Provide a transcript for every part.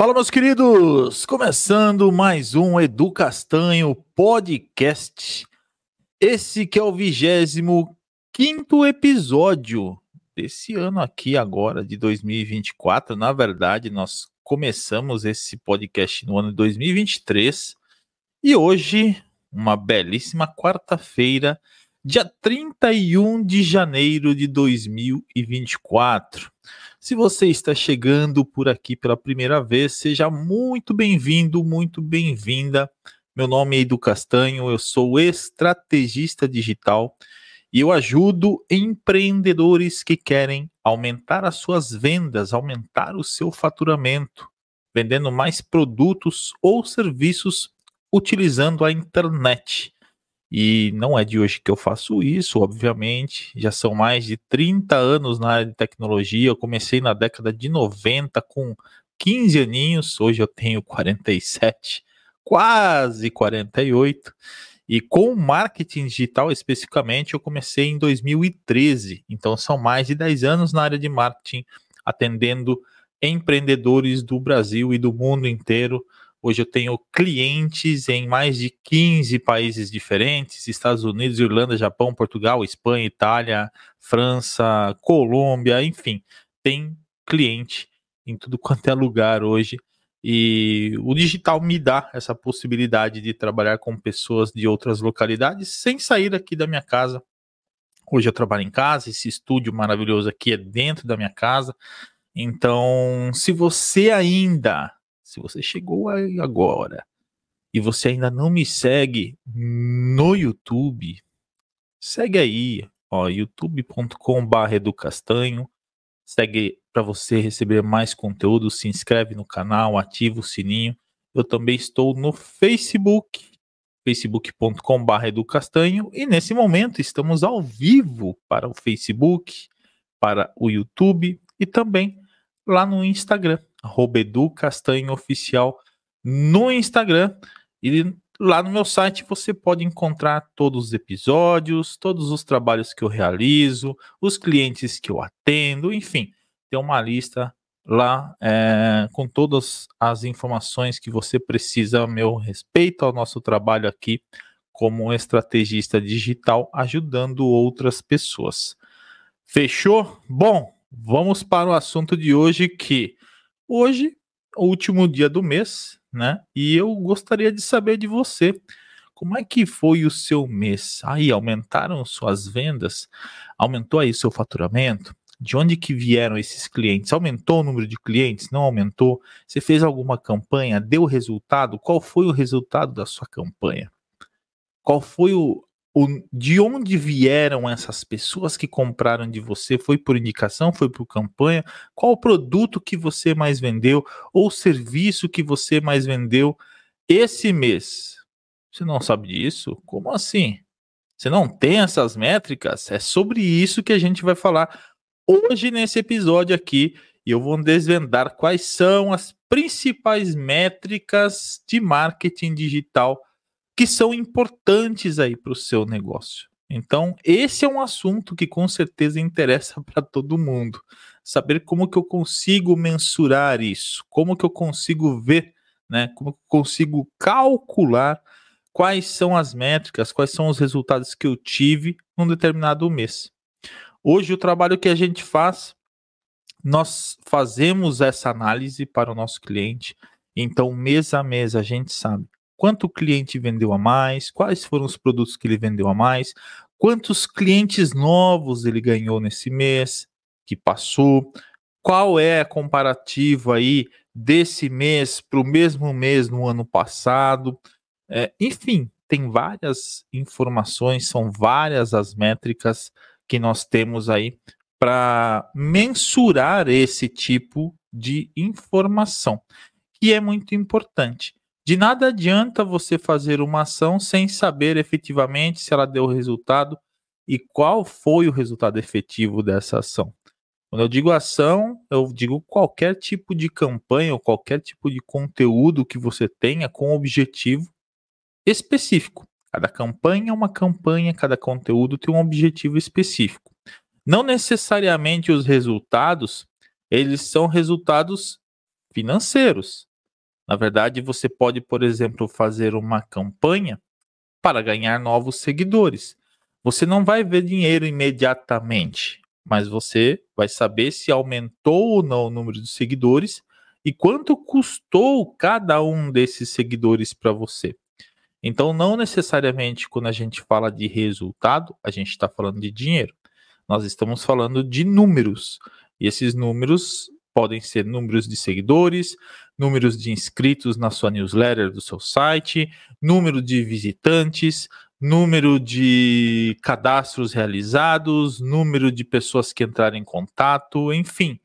Fala, meus queridos! Começando mais um Edu Castanho Podcast. Esse que é o 25 quinto episódio desse ano aqui agora, de 2024. Na verdade, nós começamos esse podcast no ano de 2023. E hoje, uma belíssima quarta-feira, dia 31 de janeiro de 2024. Se você está chegando por aqui pela primeira vez, seja muito bem-vindo, muito bem-vinda. Meu nome é Edu Castanho, eu sou estrategista digital e eu ajudo empreendedores que querem aumentar as suas vendas, aumentar o seu faturamento, vendendo mais produtos ou serviços utilizando a internet. E não é de hoje que eu faço isso, obviamente. Já são mais de 30 anos na área de tecnologia. Eu comecei na década de 90 com 15 aninhos, hoje eu tenho 47, quase 48. E com marketing digital especificamente, eu comecei em 2013. Então são mais de 10 anos na área de marketing, atendendo empreendedores do Brasil e do mundo inteiro Hoje eu tenho clientes em mais de 15 países diferentes: Estados Unidos, Irlanda, Japão, Portugal, Espanha, Itália, França, Colômbia, enfim, tem cliente em tudo quanto é lugar hoje. E o digital me dá essa possibilidade de trabalhar com pessoas de outras localidades sem sair aqui da minha casa. Hoje eu trabalho em casa, esse estúdio maravilhoso aqui é dentro da minha casa. Então, se você ainda se você chegou aí agora e você ainda não me segue no YouTube, segue aí, ó, youtube.com.br educastanho. Segue para você receber mais conteúdo, se inscreve no canal, ativa o sininho. Eu também estou no Facebook, facebook.com.br educastanho e nesse momento estamos ao vivo para o Facebook, para o YouTube e também lá no Instagram arroba Edu Castanho Oficial no Instagram. E lá no meu site você pode encontrar todos os episódios, todos os trabalhos que eu realizo, os clientes que eu atendo, enfim, tem uma lista lá é, com todas as informações que você precisa a meu respeito ao nosso trabalho aqui como estrategista digital ajudando outras pessoas. Fechou? Bom, vamos para o assunto de hoje que Hoje, o último dia do mês, né? E eu gostaria de saber de você. Como é que foi o seu mês? Aí aumentaram suas vendas? Aumentou aí seu faturamento? De onde que vieram esses clientes? Aumentou o número de clientes? Não aumentou? Você fez alguma campanha? Deu resultado? Qual foi o resultado da sua campanha? Qual foi o, o, de onde vieram essas pessoas que compraram de você? Foi por indicação? Foi por campanha? Qual produto que você mais vendeu? Ou serviço que você mais vendeu esse mês? Você não sabe disso? Como assim? Você não tem essas métricas? É sobre isso que a gente vai falar hoje nesse episódio aqui. E eu vou desvendar quais são as principais métricas de marketing digital que são importantes aí para o seu negócio. Então, esse é um assunto que com certeza interessa para todo mundo. Saber como que eu consigo mensurar isso, como que eu consigo ver, né? Como que eu consigo calcular quais são as métricas, quais são os resultados que eu tive num determinado mês. Hoje o trabalho que a gente faz, nós fazemos essa análise para o nosso cliente. Então, mês a mês a gente sabe quanto o cliente vendeu a mais, quais foram os produtos que ele vendeu a mais, quantos clientes novos ele ganhou nesse mês que passou, qual é a comparativa aí desse mês para o mesmo mês no ano passado. É, enfim, tem várias informações, são várias as métricas que nós temos aí para mensurar esse tipo de informação, que é muito importante. De nada adianta você fazer uma ação sem saber efetivamente se ela deu resultado e qual foi o resultado efetivo dessa ação. Quando eu digo ação, eu digo qualquer tipo de campanha ou qualquer tipo de conteúdo que você tenha com objetivo específico. Cada campanha é uma campanha, cada conteúdo tem um objetivo específico. Não necessariamente os resultados, eles são resultados financeiros. Na verdade, você pode, por exemplo, fazer uma campanha para ganhar novos seguidores. Você não vai ver dinheiro imediatamente, mas você vai saber se aumentou ou não o número de seguidores e quanto custou cada um desses seguidores para você. Então, não necessariamente quando a gente fala de resultado, a gente está falando de dinheiro. Nós estamos falando de números. E esses números podem ser números de seguidores, números de inscritos na sua newsletter do seu site, número de visitantes, número de cadastros realizados, número de pessoas que entraram em contato, enfim.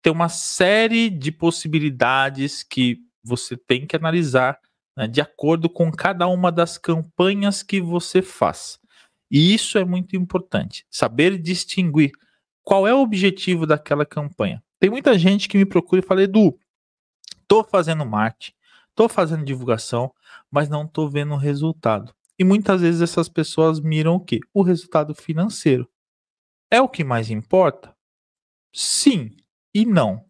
Tem uma série de possibilidades que você tem que analisar né, de acordo com cada uma das campanhas que você faz. E isso é muito importante, saber distinguir qual é o objetivo daquela campanha. Tem muita gente que me procura e fala, Edu, tô fazendo marketing, tô fazendo divulgação, mas não tô vendo resultado. E muitas vezes essas pessoas miram o quê? O resultado financeiro. É o que mais importa? Sim e não.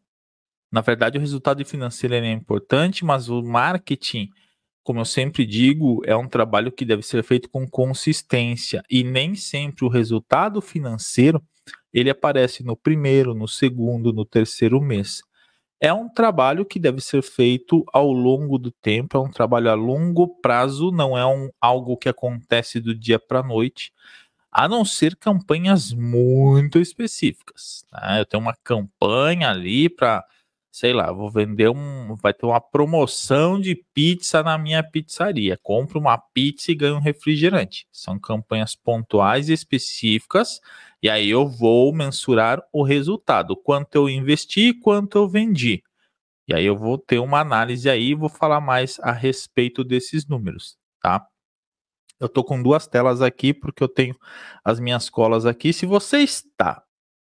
Na verdade, o resultado financeiro é importante, mas o marketing como eu sempre digo, é um trabalho que deve ser feito com consistência e nem sempre o resultado financeiro ele aparece no primeiro, no segundo, no terceiro mês. É um trabalho que deve ser feito ao longo do tempo, é um trabalho a longo prazo, não é um, algo que acontece do dia para a noite, a não ser campanhas muito específicas. Né? Eu tenho uma campanha ali para sei lá, vou vender um, vai ter uma promoção de pizza na minha pizzaria. Compro uma pizza e ganho um refrigerante. São campanhas pontuais e específicas, e aí eu vou mensurar o resultado, quanto eu investi e quanto eu vendi. E aí eu vou ter uma análise aí e vou falar mais a respeito desses números, tá? Eu tô com duas telas aqui porque eu tenho as minhas colas aqui. Se você está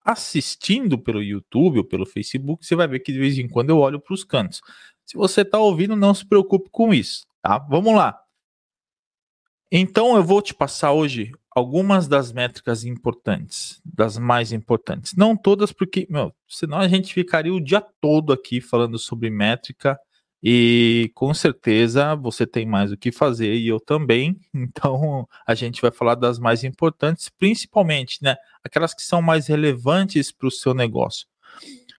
assistindo pelo YouTube ou pelo Facebook, você vai ver que de vez em quando eu olho para os cantos. Se você está ouvindo, não se preocupe com isso, tá? Vamos lá. Então eu vou te passar hoje algumas das métricas importantes, das mais importantes. Não todas, porque, meu, senão a gente ficaria o dia todo aqui falando sobre métrica e com certeza você tem mais o que fazer e eu também. Então a gente vai falar das mais importantes, principalmente, né? Aquelas que são mais relevantes para o seu negócio.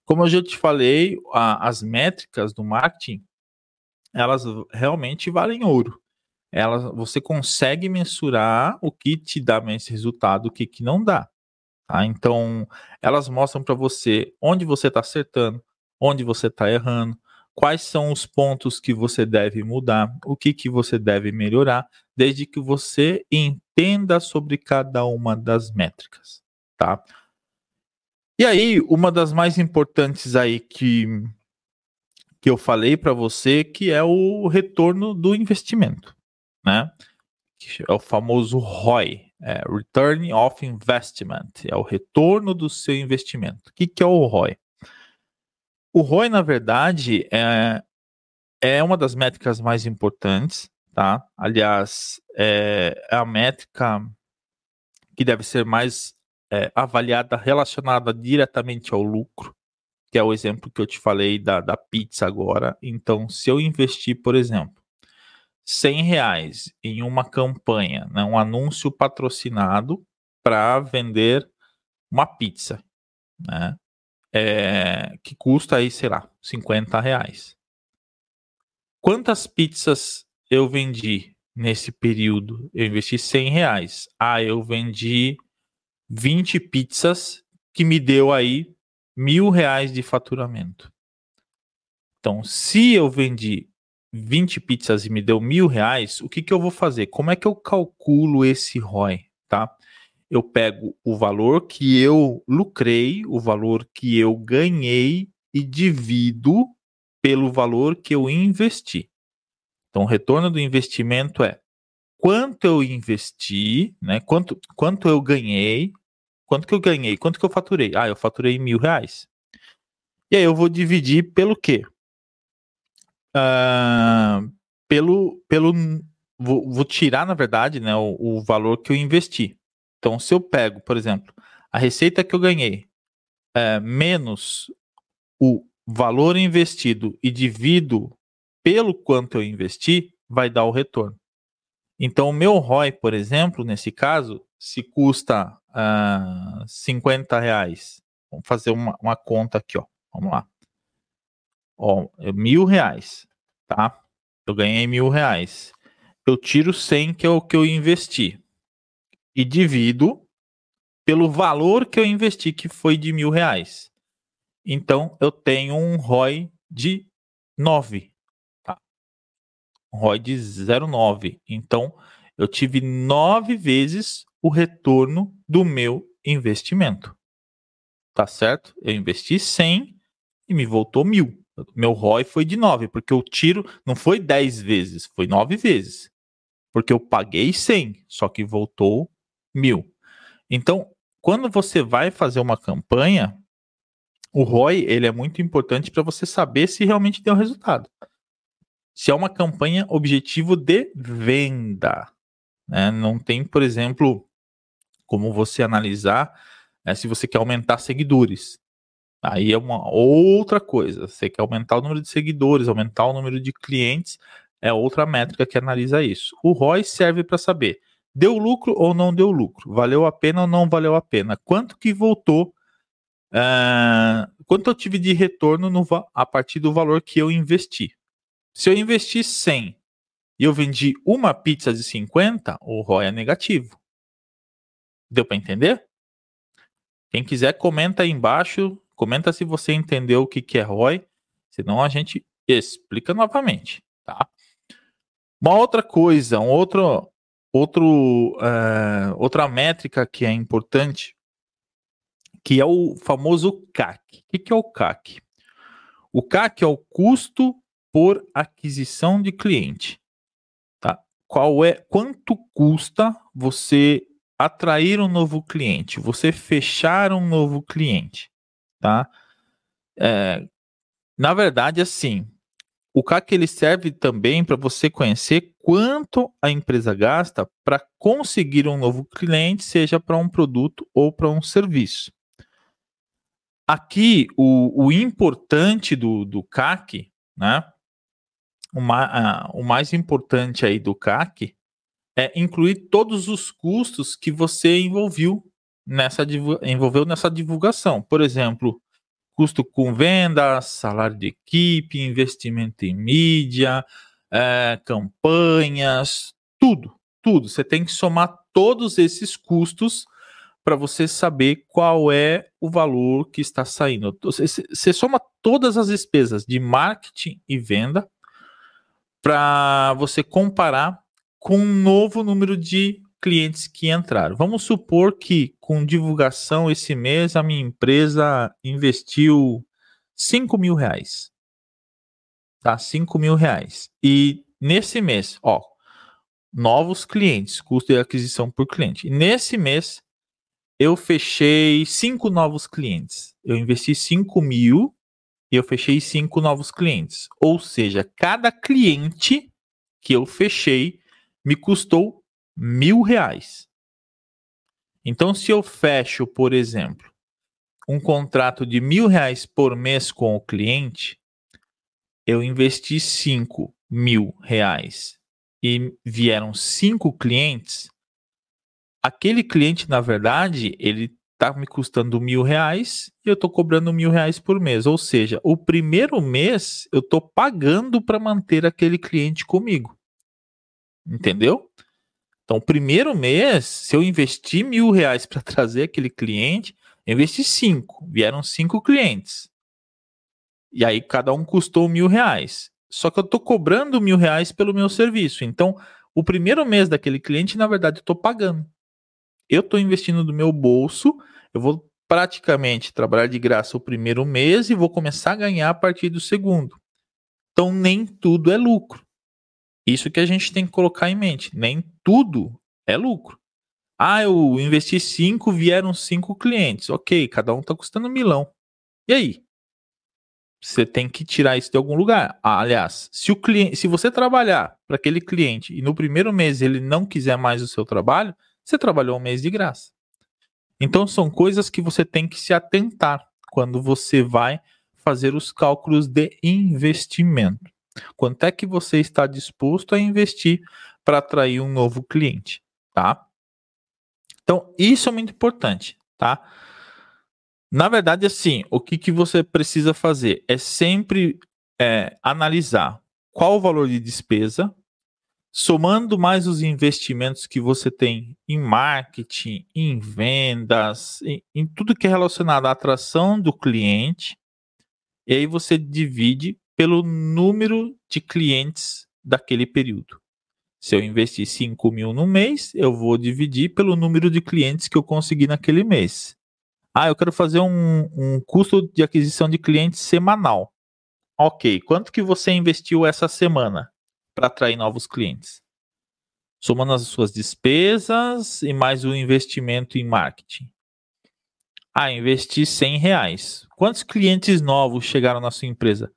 Como eu já te falei, a, as métricas do marketing elas realmente valem ouro. Elas, você consegue mensurar o que te dá mais resultado, o que, que não dá. Tá? Então, elas mostram para você onde você está acertando, onde você está errando, quais são os pontos que você deve mudar, o que, que você deve melhorar, desde que você entenda sobre cada uma das métricas, tá? E aí, uma das mais importantes aí que, que eu falei para você, que é o retorno do investimento, né? É o famoso ROI, é Return of Investment, é o retorno do seu investimento. O que, que é o ROI? O ROI, na verdade, é, é uma das métricas mais importantes, tá? Aliás, é, é a métrica que deve ser mais é, avaliada relacionada diretamente ao lucro, que é o exemplo que eu te falei da, da pizza agora. Então, se eu investir, por exemplo, 100 reais em uma campanha, né, um anúncio patrocinado para vender uma pizza, né? É, que custa aí, sei lá, 50 reais. Quantas pizzas eu vendi nesse período? Eu investi 100 reais. Ah, eu vendi 20 pizzas que me deu aí mil reais de faturamento. Então, se eu vendi 20 pizzas e me deu mil reais, o que, que eu vou fazer? Como é que eu calculo esse ROI, tá? Eu pego o valor que eu lucrei, o valor que eu ganhei e divido pelo valor que eu investi. Então, o retorno do investimento é quanto eu investi, né? Quanto, quanto eu ganhei, quanto que eu ganhei, quanto que eu faturei. Ah, eu faturei mil reais. E aí eu vou dividir pelo quê? Uh, pelo, pelo vou, vou, tirar, na verdade, né, o, o valor que eu investi. Então, se eu pego, por exemplo, a receita que eu ganhei é, menos o valor investido e divido pelo quanto eu investi, vai dar o retorno. Então, o meu ROI, por exemplo, nesse caso, se custa uh, 50 reais, vamos fazer uma, uma conta aqui, ó. Vamos lá. Ó, é mil reais, tá? Eu ganhei mil reais. Eu tiro 100, que é o que eu investi, e divido pelo valor que eu investi, que foi de mil reais. Então, eu tenho um ROI de 9. Tá? Um ROI de 0,9. Então, eu tive nove vezes o retorno do meu investimento. Tá certo? Eu investi 100 e me voltou mil. Meu ROI foi de 9, porque o tiro não foi 10 vezes, foi 9 vezes. Porque eu paguei 100, só que voltou mil. Então, quando você vai fazer uma campanha, o ROI ele é muito importante para você saber se realmente deu resultado. Se é uma campanha objetivo de venda. Né? Não tem, por exemplo, como você analisar né, se você quer aumentar seguidores. Aí é uma outra coisa. Você quer aumentar o número de seguidores, aumentar o número de clientes, é outra métrica que analisa isso. O ROI serve para saber deu lucro ou não deu lucro, valeu a pena ou não valeu a pena, quanto que voltou, uh, quanto eu tive de retorno no, a partir do valor que eu investi. Se eu investi 100 e eu vendi uma pizza de 50, o ROI é negativo. Deu para entender? Quem quiser, comenta aí embaixo. Comenta se você entendeu o que, que é ROI. Senão a gente explica novamente. Tá? Uma outra coisa, um outro, outro, uh, outra métrica que é importante, que é o famoso CAC. O que é o CAC? O CAC é o custo por aquisição de cliente. Tá? Qual é quanto custa você atrair um novo cliente, você fechar um novo cliente, tá? É, na verdade, assim, o CAC ele serve também para você conhecer quanto a empresa gasta para conseguir um novo cliente, seja para um produto ou para um serviço. Aqui, o, o importante do, do CAC, né? O, ma, uh, o mais importante aí do CAC é incluir todos os custos que você envolveu nessa, envolveu nessa divulgação. Por exemplo, custo com vendas, salário de equipe, investimento em mídia, é, campanhas, tudo, tudo. Você tem que somar todos esses custos para você saber qual é o valor que está saindo. Você, você soma todas as despesas de marketing e venda para você comparar com um novo número de clientes que entraram. Vamos supor que com divulgação esse mês a minha empresa investiu 5 mil reais. Tá? 5 mil reais. E nesse mês, ó, novos clientes, custo de aquisição por cliente. E nesse mês eu fechei cinco novos clientes. Eu investi 5 mil e eu fechei cinco novos clientes. Ou seja, cada cliente que eu fechei me custou mil reais. Então, se eu fecho, por exemplo, um contrato de mil reais por mês com o cliente, eu investi cinco mil reais e vieram cinco clientes, aquele cliente, na verdade, ele está me custando mil reais e eu estou cobrando mil reais por mês. Ou seja, o primeiro mês eu estou pagando para manter aquele cliente comigo. Entendeu? Então, primeiro mês, se eu investir mil reais para trazer aquele cliente, eu investi cinco, vieram cinco clientes. E aí cada um custou mil reais. Só que eu estou cobrando mil reais pelo meu serviço. Então, o primeiro mês daquele cliente, na verdade, eu estou pagando. Eu estou investindo do meu bolso, eu vou praticamente trabalhar de graça o primeiro mês e vou começar a ganhar a partir do segundo. Então, nem tudo é lucro. Isso que a gente tem que colocar em mente. Nem tudo é lucro. Ah, eu investi cinco, vieram cinco clientes. Ok, cada um está custando milão. E aí? Você tem que tirar isso de algum lugar. Ah, aliás, se o cliente, se você trabalhar para aquele cliente e no primeiro mês ele não quiser mais o seu trabalho, você trabalhou um mês de graça. Então são coisas que você tem que se atentar quando você vai fazer os cálculos de investimento, Quanto é que você está disposto a investir para atrair um novo cliente, tá? Então, isso é muito importante, tá? Na verdade, assim, o que, que você precisa fazer é sempre é, analisar qual o valor de despesa, somando mais os investimentos que você tem em marketing, em vendas, em, em tudo que é relacionado à atração do cliente, e aí você divide pelo número de clientes daquele período. Se eu investir 5 mil no mês, eu vou dividir pelo número de clientes que eu consegui naquele mês. Ah, eu quero fazer um, um custo de aquisição de clientes semanal. Ok, quanto que você investiu essa semana para atrair novos clientes? Somando as suas despesas e mais o investimento em marketing. Ah, investi 100 reais. Quantos clientes novos chegaram na sua empresa?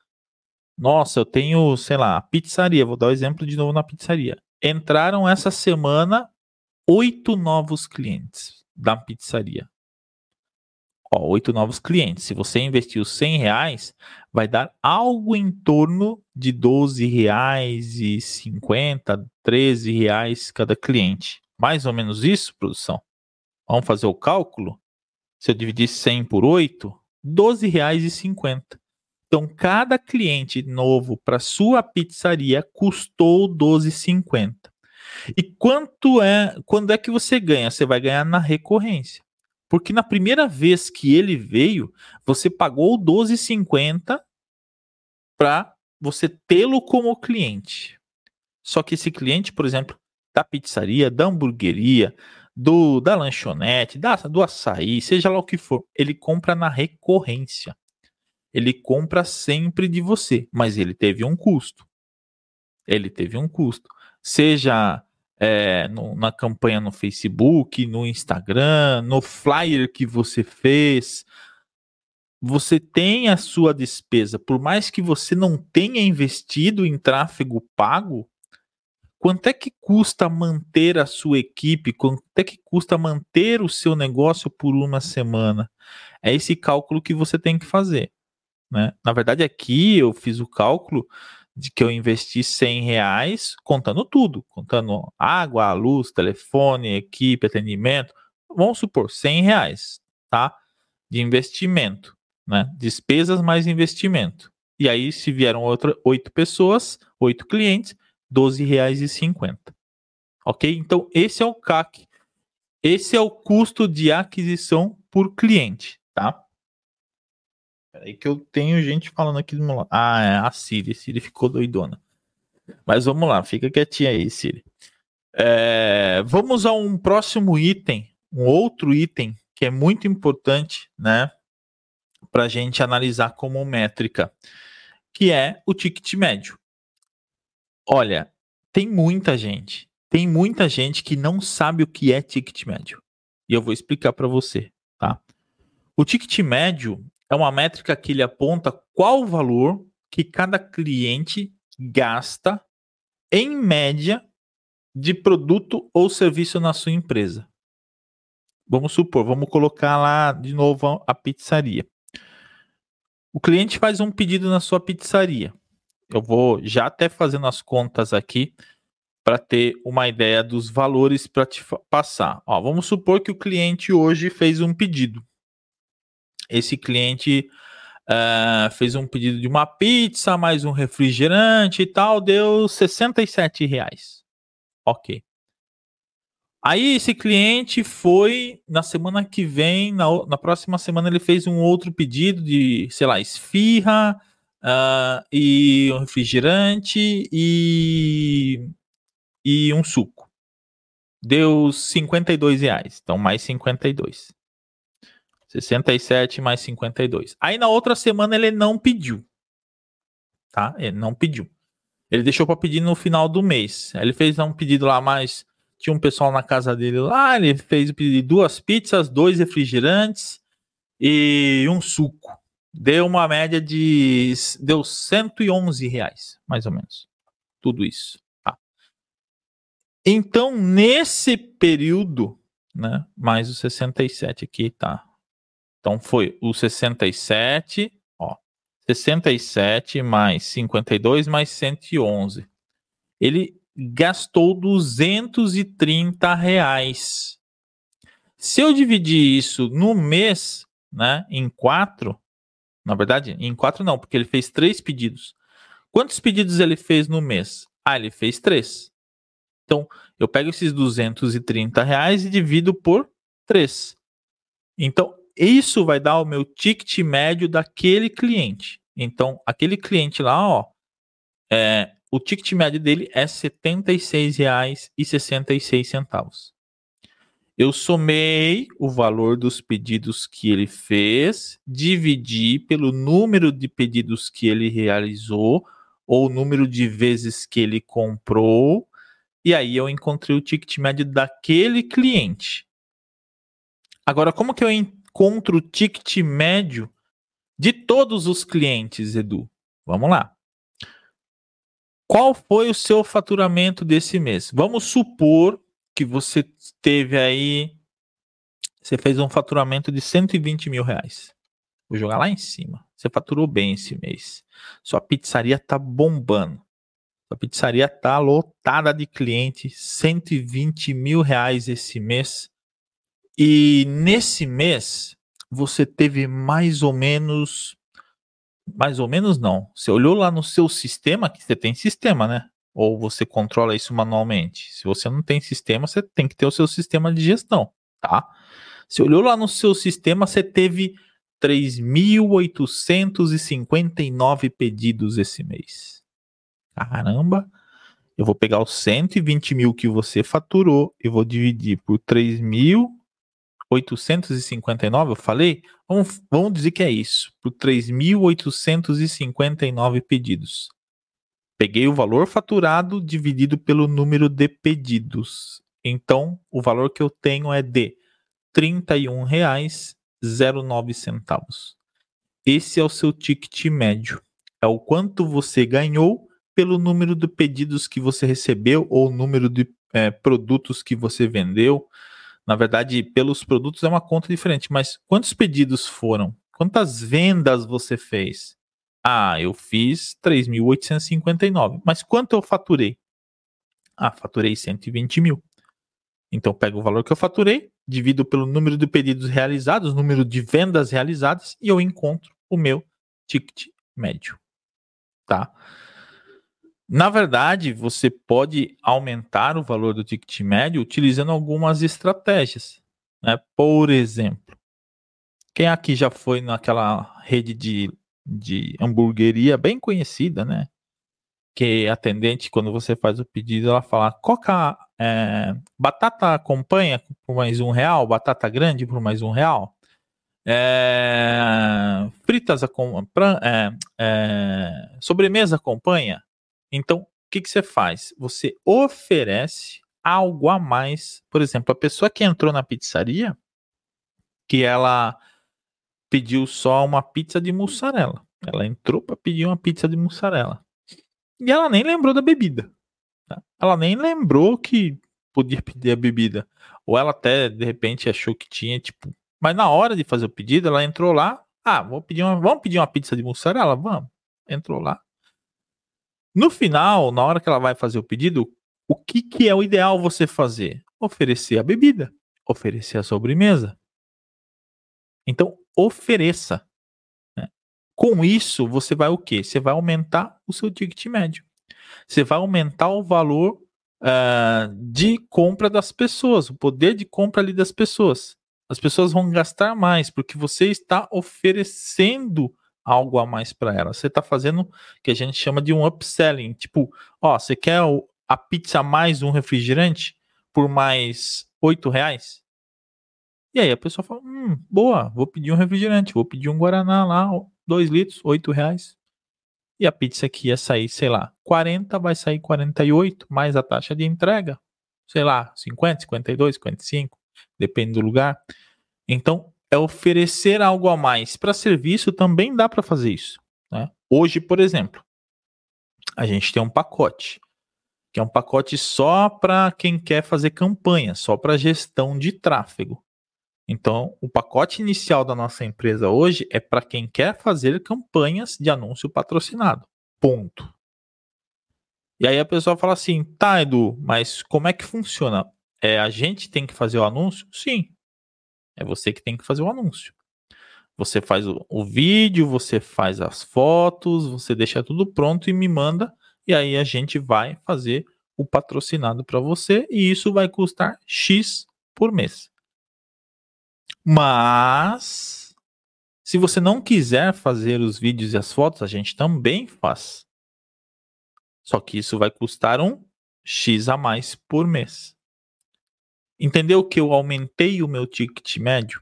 Nossa, eu tenho, sei lá, pizzaria. Vou dar o um exemplo de novo na pizzaria. Entraram essa semana oito novos clientes da pizzaria. Ó, oito novos clientes. Se você investiu 100 reais, vai dar algo em torno de 12 reais e 50, 13 reais cada cliente. Mais ou menos isso, produção? Vamos fazer o cálculo? Se eu dividir 100 por 8, 12 reais e 50. Então, cada cliente novo para sua pizzaria custou 12,50. E quanto é, quando é que você ganha? Você vai ganhar na recorrência. Porque na primeira vez que ele veio, você pagou 12,50 para você tê-lo como cliente. Só que esse cliente, por exemplo, da pizzaria, da hamburgueria, do da lanchonete, da, do açaí, seja lá o que for, ele compra na recorrência ele compra sempre de você, mas ele teve um custo. Ele teve um custo. Seja é, no, na campanha no Facebook, no Instagram, no flyer que você fez. Você tem a sua despesa, por mais que você não tenha investido em tráfego pago, quanto é que custa manter a sua equipe? Quanto é que custa manter o seu negócio por uma semana? É esse cálculo que você tem que fazer. Né? Na verdade, aqui eu fiz o cálculo de que eu investi 100 reais contando tudo, contando água, luz, telefone, equipe, atendimento. Vamos supor, 100 reais, tá? De investimento, né? Despesas mais investimento. E aí, se vieram outra, oito pessoas, oito clientes, 12 reais e 50. Ok? Então, esse é o CAC. Esse é o custo de aquisição por cliente, tá? Peraí que eu tenho gente falando aqui do meu lado. Ah, é a Siri. Siri ficou doidona. Mas vamos lá, fica quietinha aí, Siri. É, vamos a um próximo item, um outro item que é muito importante, né? Para a gente analisar como métrica, que é o ticket médio. Olha, tem muita gente, tem muita gente que não sabe o que é ticket médio. E eu vou explicar para você, tá? O ticket médio é uma métrica que ele aponta qual o valor que cada cliente gasta em média de produto ou serviço na sua empresa. Vamos supor, vamos colocar lá de novo a pizzaria. O cliente faz um pedido na sua pizzaria. Eu vou já até fazendo as contas aqui para ter uma ideia dos valores para te passar. Ó, vamos supor que o cliente hoje fez um pedido esse cliente uh, fez um pedido de uma pizza, mais um refrigerante e tal, deu 67 reais. Ok. Aí esse cliente foi na semana que vem, na, na próxima semana ele fez um outro pedido de, sei lá, esfirra uh, e um refrigerante e, e um suco. Deu 52 reais, então mais 52. 67 mais 52. Aí na outra semana ele não pediu. Tá? Ele não pediu. Ele deixou para pedir no final do mês. Ele fez um pedido lá mais. Tinha um pessoal na casa dele lá. Ele fez o pedido de duas pizzas, dois refrigerantes e um suco. Deu uma média de. Deu 111 reais, mais ou menos. Tudo isso. Tá? Então, nesse período, né? Mais o 67 aqui, tá? Então foi o 67, ó, 67 mais 52 mais 111. Ele gastou 230 reais. Se eu dividir isso no mês, né, em quatro, na verdade, em quatro não, porque ele fez três pedidos. Quantos pedidos ele fez no mês? Ah, ele fez três. Então, eu pego esses 230 reais e divido por três. Então, isso vai dar o meu ticket médio daquele cliente. Então, aquele cliente lá, ó, é, o ticket médio dele é R$ 76,66. Eu somei o valor dos pedidos que ele fez, dividi pelo número de pedidos que ele realizou, ou número de vezes que ele comprou, e aí eu encontrei o ticket médio daquele cliente. Agora, como que eu encontro o ticket médio de todos os clientes, Edu? Vamos lá. Qual foi o seu faturamento desse mês? Vamos supor que você teve aí. Você fez um faturamento de 120 mil reais. Vou jogar lá em cima. Você faturou bem esse mês. Sua pizzaria tá bombando. Sua pizzaria tá lotada de clientes. 120 mil reais esse mês. E nesse mês, você teve mais ou menos. Mais ou menos não. Você olhou lá no seu sistema, que você tem sistema, né? Ou você controla isso manualmente? Se você não tem sistema, você tem que ter o seu sistema de gestão, tá? Você olhou lá no seu sistema, você teve 3.859 pedidos esse mês. Caramba! Eu vou pegar os 120 mil que você faturou e vou dividir por 3.859, eu falei? Vamos, vamos dizer que é isso, por 3.859 pedidos. Peguei o valor faturado dividido pelo número de pedidos. Então, o valor que eu tenho é de R$ 31,09. Esse é o seu ticket médio. É o quanto você ganhou pelo número de pedidos que você recebeu ou número de é, produtos que você vendeu. Na verdade, pelos produtos é uma conta diferente, mas quantos pedidos foram? Quantas vendas você fez? Ah, eu fiz 3.859. Mas quanto eu faturei? Ah, faturei 120 mil. Então, pego o valor que eu faturei, divido pelo número de pedidos realizados, número de vendas realizadas, e eu encontro o meu ticket médio. Tá? Na verdade, você pode aumentar o valor do ticket médio utilizando algumas estratégias. Né? Por exemplo, quem aqui já foi naquela rede de de hamburgueria bem conhecida, né? Que atendente, quando você faz o pedido, ela fala: Coca, é, batata acompanha por mais um real, batata grande por mais um real. É, fritas acompanha, é, é, sobremesa acompanha. Então, o que, que você faz? Você oferece algo a mais. Por exemplo, a pessoa que entrou na pizzaria, que ela pediu só uma pizza de mussarela. Ela entrou para pedir uma pizza de mussarela. E ela nem lembrou da bebida. Tá? Ela nem lembrou que podia pedir a bebida. Ou ela até, de repente, achou que tinha, tipo. Mas na hora de fazer o pedido, ela entrou lá. Ah, vou pedir uma, vamos pedir uma pizza de mussarela? Vamos. Entrou lá. No final, na hora que ela vai fazer o pedido, o que, que é o ideal você fazer? Oferecer a bebida, oferecer a sobremesa. Então, ofereça. Né? Com isso, você vai o quê? Você vai aumentar o seu ticket médio. Você vai aumentar o valor uh, de compra das pessoas, o poder de compra ali das pessoas. As pessoas vão gastar mais porque você está oferecendo algo a mais para elas. Você está fazendo o que a gente chama de um upselling. Tipo, ó, você quer a pizza mais um refrigerante por mais oito reais? E aí a pessoa fala, hum, boa, vou pedir um refrigerante, vou pedir um Guaraná lá, 2 litros, 8 reais. E a pizza aqui ia sair, sei lá, 40, vai sair 48, mais a taxa de entrega, sei lá, 50, 52, 55, depende do lugar. Então, é oferecer algo a mais. Para serviço também dá para fazer isso. Né? Hoje, por exemplo, a gente tem um pacote, que é um pacote só para quem quer fazer campanha, só para gestão de tráfego. Então, o pacote inicial da nossa empresa hoje é para quem quer fazer campanhas de anúncio patrocinado. Ponto. E aí a pessoa fala assim: tá, Edu, mas como é que funciona? É a gente tem que fazer o anúncio? Sim. É você que tem que fazer o anúncio. Você faz o, o vídeo, você faz as fotos, você deixa tudo pronto e me manda. E aí a gente vai fazer o patrocinado para você e isso vai custar X por mês. Mas se você não quiser fazer os vídeos e as fotos, a gente também faz. Só que isso vai custar um X a mais por mês. Entendeu que eu aumentei o meu ticket médio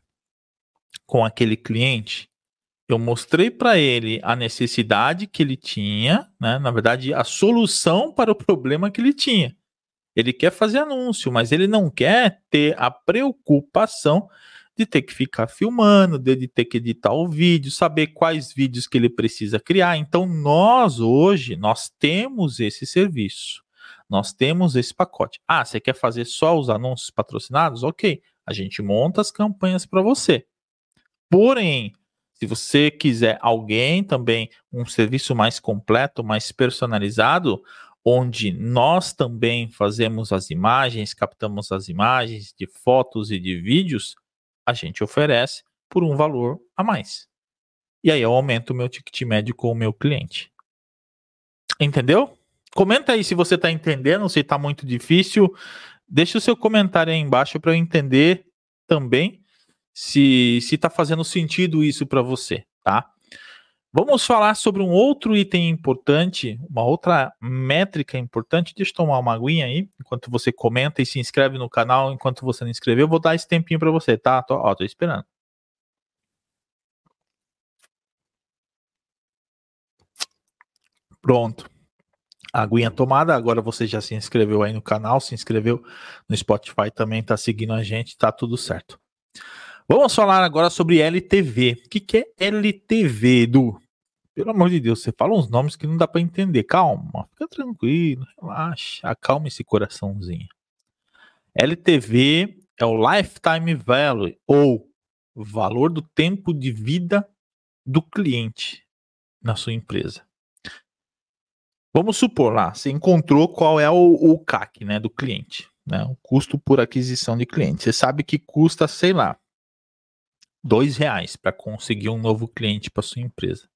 com aquele cliente? Eu mostrei para ele a necessidade que ele tinha, né? na verdade, a solução para o problema que ele tinha. Ele quer fazer anúncio, mas ele não quer ter a preocupação de ter que ficar filmando, de ter que editar o vídeo, saber quais vídeos que ele precisa criar. Então, nós hoje, nós temos esse serviço. Nós temos esse pacote. Ah, você quer fazer só os anúncios patrocinados? Ok, a gente monta as campanhas para você. Porém, se você quiser alguém também, um serviço mais completo, mais personalizado, onde nós também fazemos as imagens, captamos as imagens de fotos e de vídeos, a gente oferece por um valor a mais. E aí eu aumento o meu ticket médio com o meu cliente. Entendeu? Comenta aí se você está entendendo, se está muito difícil. Deixa o seu comentário aí embaixo para eu entender também se está fazendo sentido isso para você, tá? Vamos falar sobre um outro item importante, uma outra métrica importante. Deixa eu tomar uma aguinha aí, enquanto você comenta e se inscreve no canal. Enquanto você não inscreveu, eu vou dar esse tempinho para você, tá? Tô, ó, tô esperando. Pronto. Aguinha tomada. Agora você já se inscreveu aí no canal, se inscreveu no Spotify também, tá seguindo a gente, tá tudo certo. Vamos falar agora sobre LTV. O que, que é LTV, Edu? Pelo amor de Deus, você fala uns nomes que não dá para entender. Calma, fica tranquilo, relaxa, acalma esse coraçãozinho. LTV é o Lifetime Value, ou valor do tempo de vida do cliente na sua empresa. Vamos supor lá, você encontrou qual é o, o CAC né, do cliente, né, o custo por aquisição de cliente. Você sabe que custa, sei lá, dois reais para conseguir um novo cliente para sua empresa.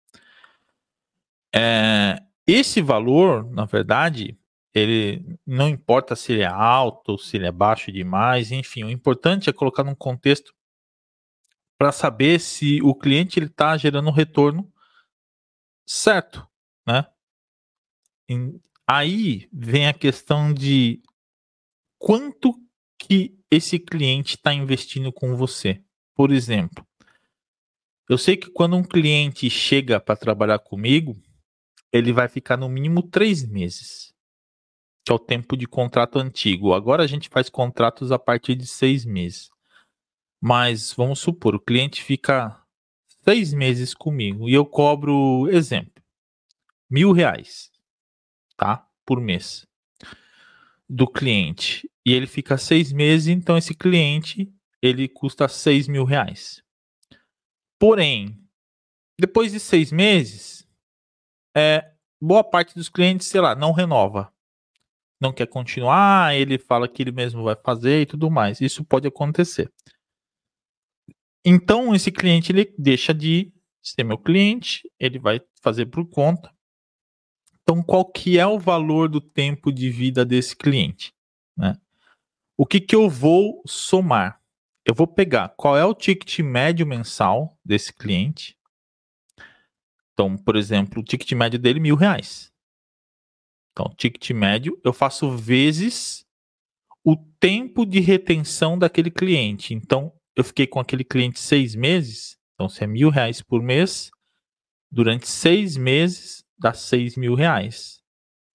É, esse valor, na verdade, ele não importa se ele é alto, se ele é baixo demais, enfim, o importante é colocar num contexto para saber se o cliente ele está gerando um retorno certo, né? Aí vem a questão de quanto que esse cliente está investindo com você. Por exemplo, eu sei que quando um cliente chega para trabalhar comigo, ele vai ficar no mínimo três meses, que é o tempo de contrato antigo. Agora a gente faz contratos a partir de seis meses. Mas vamos supor, o cliente fica seis meses comigo e eu cobro, exemplo, mil reais, tá? Por mês do cliente. E ele fica seis meses, então esse cliente ele custa 6 mil reais. Porém, depois de seis meses, é, boa parte dos clientes, sei lá, não renova. Não quer continuar, ele fala que ele mesmo vai fazer e tudo mais. Isso pode acontecer. Então, esse cliente ele deixa de ser meu cliente, ele vai fazer por conta. Então, qual que é o valor do tempo de vida desse cliente? Né? O que, que eu vou somar? eu vou pegar qual é o ticket médio mensal desse cliente. Então, por exemplo, o ticket médio dele mil reais. Então, ticket médio eu faço vezes o tempo de retenção daquele cliente. Então, eu fiquei com aquele cliente seis meses. Então, se é mil reais por mês, durante seis meses dá seis mil reais.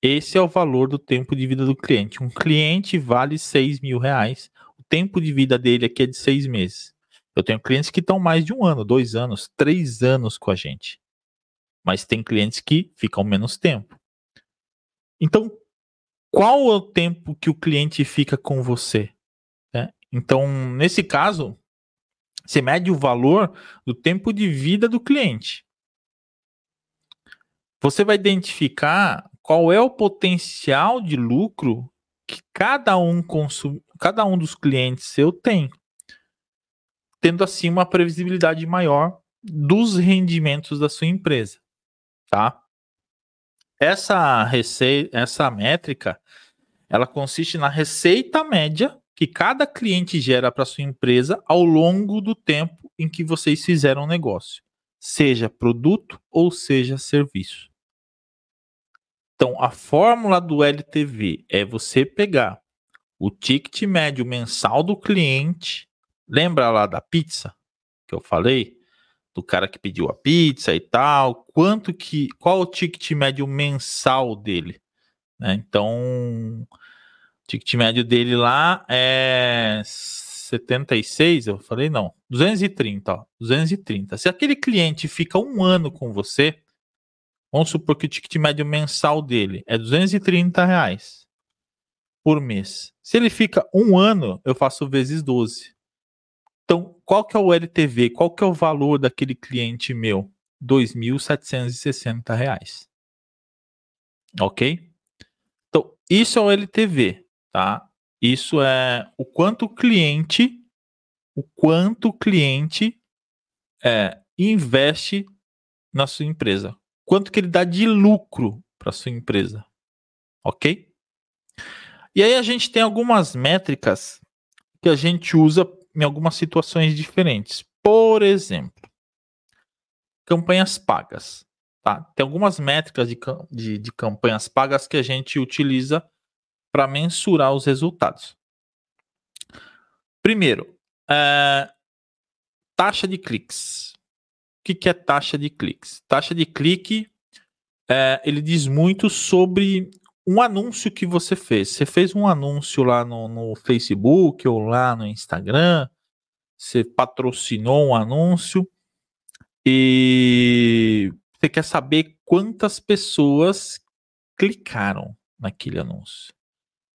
Esse é o valor do tempo de vida do cliente. Um cliente vale seis mil reais tempo de vida dele aqui é de seis meses. Eu tenho clientes que estão mais de um ano, dois anos, três anos com a gente. Mas tem clientes que ficam menos tempo. Então, qual é o tempo que o cliente fica com você? É, então, nesse caso, Você mede o valor do tempo de vida do cliente. Você vai identificar qual é o potencial de lucro que cada um consum... cada um dos clientes seu tem, tendo assim uma previsibilidade maior dos rendimentos da sua empresa, tá? Essa receita, essa métrica, ela consiste na receita média que cada cliente gera para sua empresa ao longo do tempo em que vocês fizeram o negócio, seja produto ou seja serviço. Então, a fórmula do LTV é você pegar o ticket médio mensal do cliente, lembra lá da pizza que eu falei? do cara que pediu a pizza e tal, quanto que, qual o ticket médio mensal dele, né? Então, o ticket médio dele lá é 76, eu falei não, 230, ó, 230. Se aquele cliente fica um ano com você, vamos supor que o ticket médio mensal dele é 230 reais por mês. Se ele fica um ano, eu faço vezes 12. Então, qual que é o LTV? Qual que é o valor daquele cliente meu? R$ 2.760. Ok? Então, isso é o LTV, tá? Isso é o quanto o cliente, o quanto o cliente é, investe na sua empresa. Quanto que ele dá de lucro para sua empresa. Ok? E aí a gente tem algumas métricas que a gente usa em algumas situações diferentes. Por exemplo, campanhas pagas. Tá? Tem algumas métricas de, de, de campanhas pagas que a gente utiliza para mensurar os resultados. Primeiro, é, taxa de cliques. Que, que é taxa de cliques? Taxa de clique, é, ele diz muito sobre um anúncio que você fez. Você fez um anúncio lá no, no Facebook ou lá no Instagram, você patrocinou um anúncio e você quer saber quantas pessoas clicaram naquele anúncio.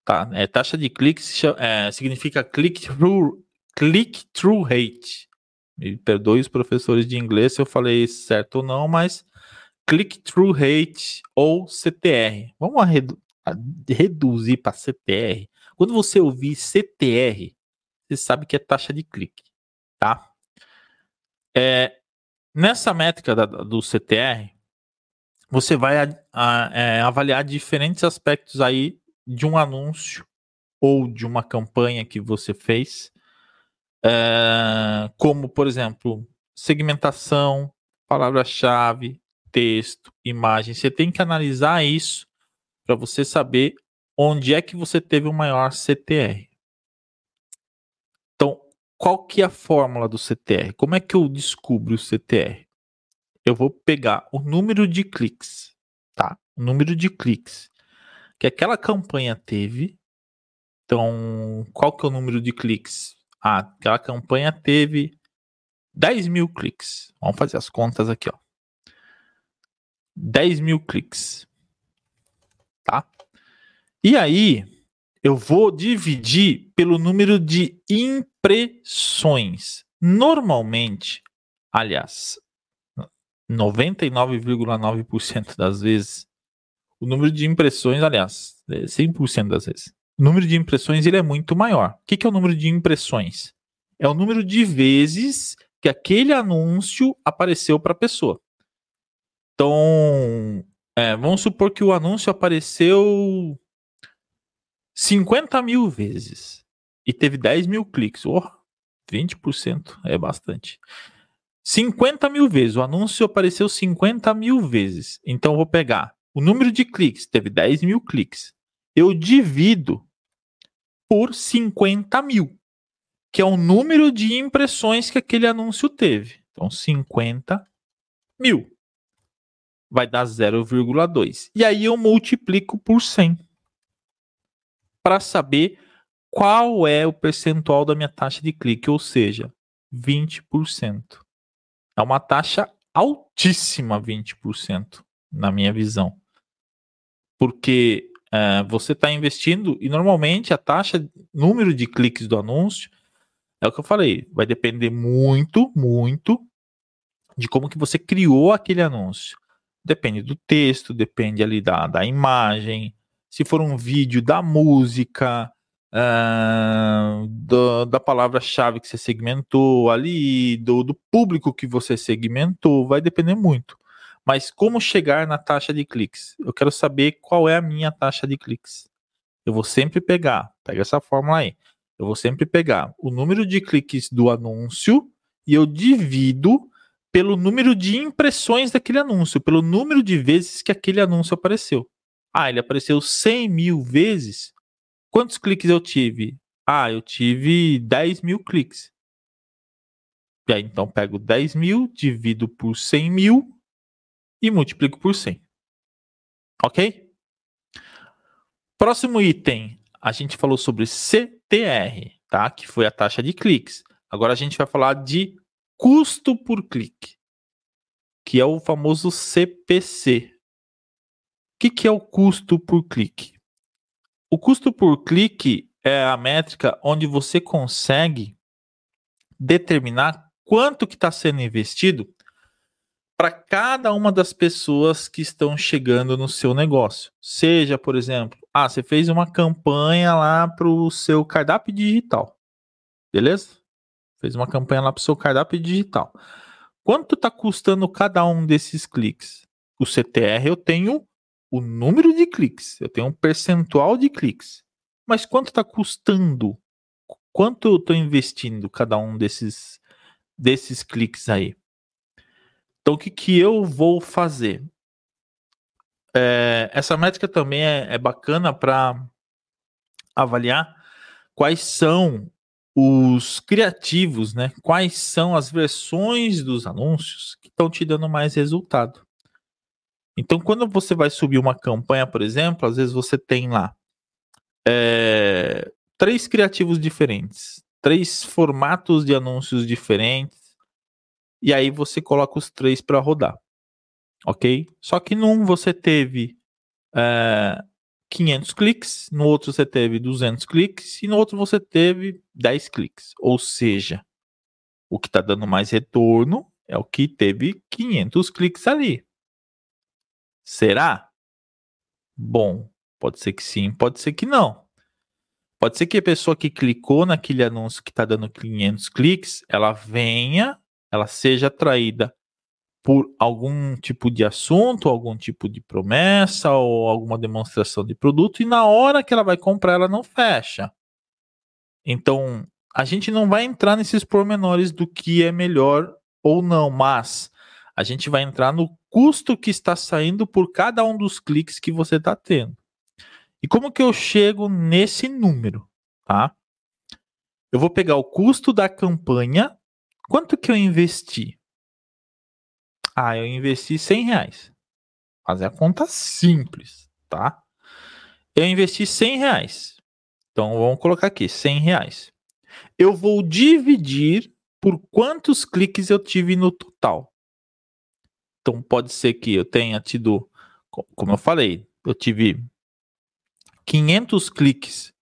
Tá? É, taxa de cliques é, significa click-through click -through rate. Me perdoe os professores de inglês se eu falei certo ou não, mas click-through rate ou CTR. Vamos reduzir para CTR. Quando você ouvir CTR, você sabe que é taxa de clique, tá? É, nessa métrica da, do CTR, você vai a, a, é, avaliar diferentes aspectos aí de um anúncio ou de uma campanha que você fez, é, como, por exemplo, segmentação, palavra-chave, texto, imagem. Você tem que analisar isso para você saber onde é que você teve o maior CTR. Então, qual que é a fórmula do CTR? Como é que eu descubro o CTR? Eu vou pegar o número de cliques, tá? O número de cliques que aquela campanha teve. Então, qual que é o número de cliques? Ah, aquela campanha teve 10 mil cliques. Vamos fazer as contas aqui, ó. 10 mil cliques tá? E aí, eu vou dividir pelo número de impressões. Normalmente, aliás, 99,9% das vezes, o número de impressões, aliás, 100% das vezes, o número de impressões ele é muito maior. O que, que é o número de impressões? É o número de vezes que aquele anúncio apareceu para a pessoa. Então, é, vamos supor que o anúncio apareceu 50 mil vezes e teve 10 mil cliques. Oh, 20% é bastante. 50 mil vezes. O anúncio apareceu 50 mil vezes. Então vou pegar o número de cliques, teve 10 mil cliques. Eu divido por 50 mil, que é o número de impressões que aquele anúncio teve. Então, 50 mil vai dar 0,2. E aí eu multiplico por 100 para saber qual é o percentual da minha taxa de clique, ou seja, 20%. É uma taxa altíssima, 20%, na minha visão. Porque é, você está investindo e normalmente a taxa, número de cliques do anúncio, É o que eu falei, vai depender muito, muito de como que você criou aquele anúncio. Depende do texto, depende ali da, da imagem, se for um vídeo da música, uh, do, da palavra-chave que você segmentou ali, do, do público que você segmentou, vai depender muito. Mas como chegar na taxa de cliques? Eu quero saber qual é a minha taxa de cliques. Eu vou sempre pegar, pega essa fórmula aí. Eu vou sempre pegar o número de cliques do anúncio e eu divido pelo número de impressões daquele anúncio, pelo número de vezes que aquele anúncio apareceu. Ah, ele apareceu 100 mil vezes. Quantos cliques eu tive? Ah, eu tive 10 mil cliques. E aí, então, pego 10 mil, divido por 100 mil e multiplico por 100. Ok? Próximo item, a gente falou sobre CTR, tá? Que foi a taxa de cliques. Agora a gente vai falar de custo por clique, que é o famoso CPC. O que, que é o custo por clique? O custo por clique é a métrica onde você consegue determinar quanto que está sendo investido para cada uma das pessoas que estão chegando no seu negócio. Seja, por exemplo, ah, você fez uma campanha lá para o seu cardápio digital, beleza? Fez uma campanha lá para o seu cardápio digital. Quanto está custando cada um desses cliques? O CTR eu tenho o número de cliques, eu tenho um percentual de cliques. Mas quanto está custando? Quanto eu estou investindo cada um desses, desses cliques aí? Então, o que, que eu vou fazer? É, essa métrica também é, é bacana para avaliar quais são os criativos, né? Quais são as versões dos anúncios que estão te dando mais resultado. Então, quando você vai subir uma campanha, por exemplo, às vezes você tem lá é, três criativos diferentes, três formatos de anúncios diferentes, e aí você coloca os três para rodar, ok? Só que num você teve é, 500 cliques, no outro você teve 200 cliques e no outro você teve 10 cliques. Ou seja, o que está dando mais retorno é o que teve 500 cliques ali. Será? Bom, pode ser que sim, pode ser que não. Pode ser que a pessoa que clicou naquele anúncio que está dando 500 cliques, ela venha, ela seja atraída por algum tipo de assunto, algum tipo de promessa ou alguma demonstração de produto e na hora que ela vai comprar ela não fecha. Então, a gente não vai entrar nesses pormenores do que é melhor ou não, mas a gente vai entrar no custo que está saindo por cada um dos cliques que você está tendo. E como que eu chego nesse número, tá? Eu vou pegar o custo da campanha, quanto que eu investi? Ah, eu investi 100 reais. Fazer a conta simples, tá? Eu investi 100 reais. Então vamos colocar aqui, 100 reais. Eu vou dividir por quantos cliques eu tive no total. Então pode ser que eu tenha tido, como eu falei, eu tive 500 cliques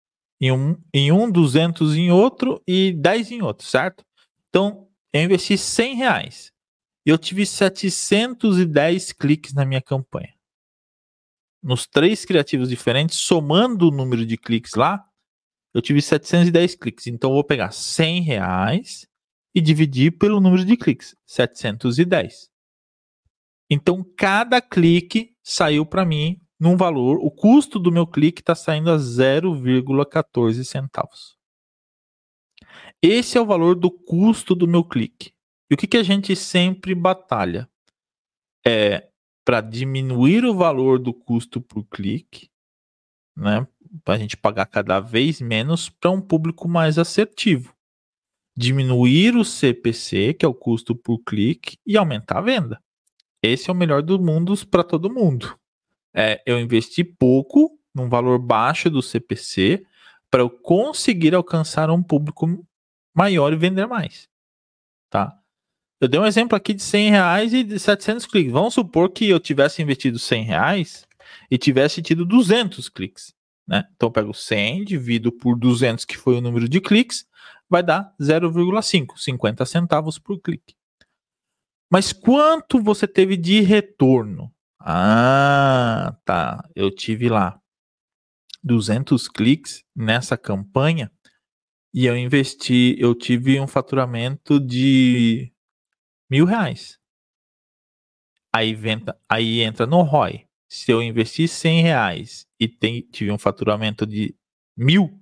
em um, em um 200 em outro e 10 em outro, certo? Então eu investi 100 reais eu tive 710 cliques na minha campanha. Nos três criativos diferentes, somando o número de cliques lá, eu tive 710 cliques. Então eu vou pegar 100 reais e dividir pelo número de cliques, 710. Então cada clique saiu para mim num valor, o custo do meu clique está saindo a 0,14 centavos. Esse é o valor do custo do meu clique. E o que, que a gente sempre batalha? É para diminuir o valor do custo por clique, né? Para a gente pagar cada vez menos para um público mais assertivo. Diminuir o CPC, que é o custo por clique, e aumentar a venda. Esse é o melhor dos mundos para todo mundo. É, eu investi pouco, num valor baixo do CPC, para eu conseguir alcançar um público maior e vender mais. Tá? Eu dei um exemplo aqui de 100 reais e de 700 cliques. Vamos supor que eu tivesse investido 100 reais e tivesse tido 200 cliques. Né? Então eu pego 100, divido por 200, que foi o número de cliques, vai dar 0,5, 50 centavos por clique. Mas quanto você teve de retorno? Ah, tá. Eu tive lá 200 cliques nessa campanha e eu investi, eu tive um faturamento de mil reais. Aí, venta, aí entra no ROI. Se eu investir 100 reais e tem, tive um faturamento de mil,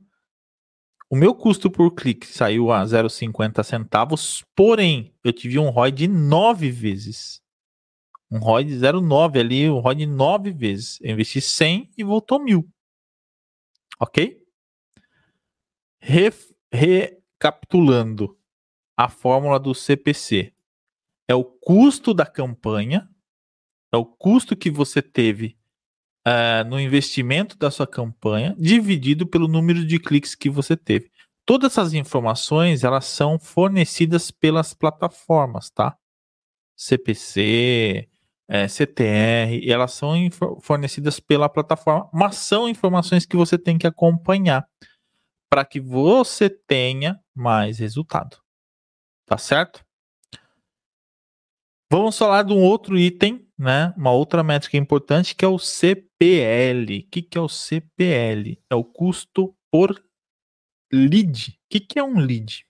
o meu custo por clique saiu a 0,50 centavos, porém, eu tive um ROI de 9 vezes. Um ROI de 0,9 ali, um ROI de 9 vezes. Eu investi 100 e voltou mil. Ok? Re, recapitulando a fórmula do CPC. É o custo da campanha, é o custo que você teve uh, no investimento da sua campanha dividido pelo número de cliques que você teve. Todas essas informações elas são fornecidas pelas plataformas, tá? CPC, é, CTR, elas são fornecidas pela plataforma, mas são informações que você tem que acompanhar para que você tenha mais resultado. Tá certo? Vamos falar de um outro item né, uma outra métrica importante que é o CPL. O que, que é o CPL? É o custo por lead. O que, que é um lead?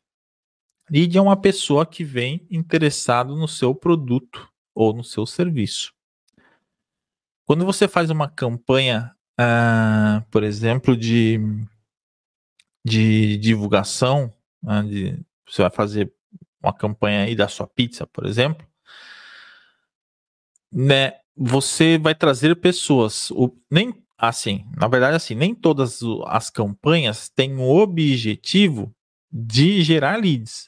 Lead é uma pessoa que vem interessado no seu produto ou no seu serviço. Quando você faz uma campanha, uh, por exemplo, de, de divulgação, uh, de, você vai fazer uma campanha aí da sua pizza, por exemplo, né, você vai trazer pessoas. O, nem assim, na verdade, assim, nem todas as campanhas têm o objetivo de gerar leads.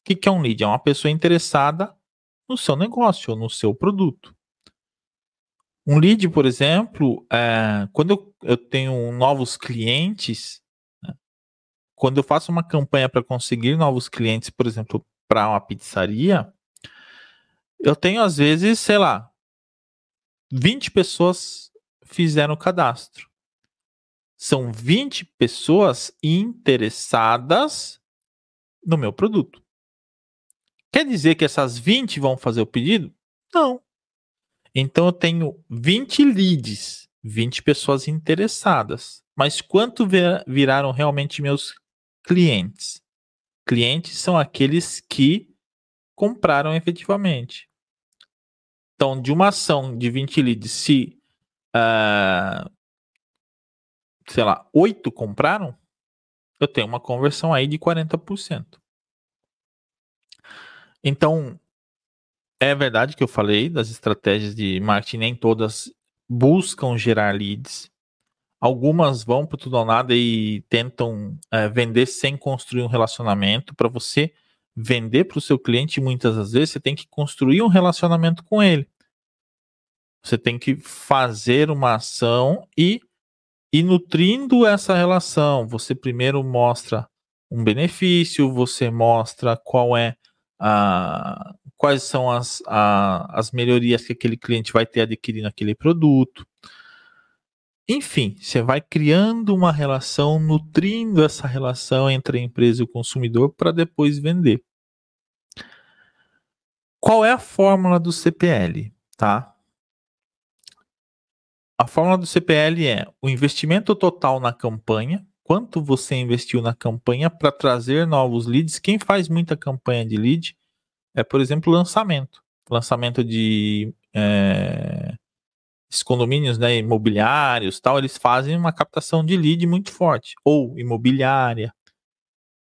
O que, que é um lead? É uma pessoa interessada no seu negócio ou no seu produto. Um lead, por exemplo, é, quando eu, eu, tenho novos clientes, né, quando eu faço uma campanha para conseguir novos clientes, por exemplo, para uma pizzaria, eu tenho, às vezes, sei lá, 20 pessoas fizeram o cadastro. São 20 pessoas interessadas no meu produto. Quer dizer que essas 20 vão fazer o pedido? Não. Então eu tenho 20 leads, 20 pessoas interessadas. Mas quanto viraram realmente meus clientes? Clientes são aqueles que compraram efetivamente. Então, de uma ação de 20 leads, se, uh, sei lá, 8 compraram, eu tenho uma conversão aí de 40%. Então, é verdade que eu falei das estratégias de marketing, nem todas buscam gerar leads. Algumas vão para tudo ou nada e tentam é, vender sem construir um relacionamento. Para você vender para o seu cliente, muitas das vezes você tem que construir um relacionamento com ele. Você tem que fazer uma ação e e nutrindo essa relação, você primeiro mostra um benefício, você mostra qual é a, quais são as, a, as melhorias que aquele cliente vai ter adquirindo aquele produto. Enfim, você vai criando uma relação, nutrindo essa relação entre a empresa e o consumidor para depois vender. Qual é a fórmula do CPL, tá? A fórmula do CPL é o investimento total na campanha, quanto você investiu na campanha para trazer novos leads. Quem faz muita campanha de lead é, por exemplo, lançamento. Lançamento de é, condomínios né, imobiliários, tal, eles fazem uma captação de lead muito forte. Ou imobiliária.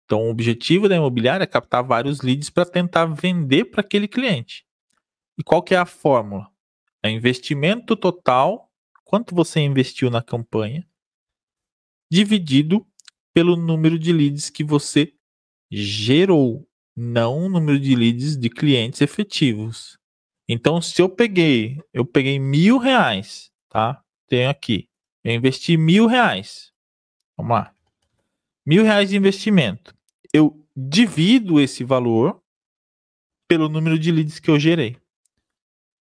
Então, o objetivo da imobiliária é captar vários leads para tentar vender para aquele cliente. E qual que é a fórmula? É investimento total quanto você investiu na campanha, dividido pelo número de leads que você gerou, não o número de leads de clientes efetivos. Então, se eu peguei, eu peguei mil reais, tá? Tenho aqui, eu investi mil reais. Vamos lá. Mil reais de investimento. Eu divido esse valor pelo número de leads que eu gerei.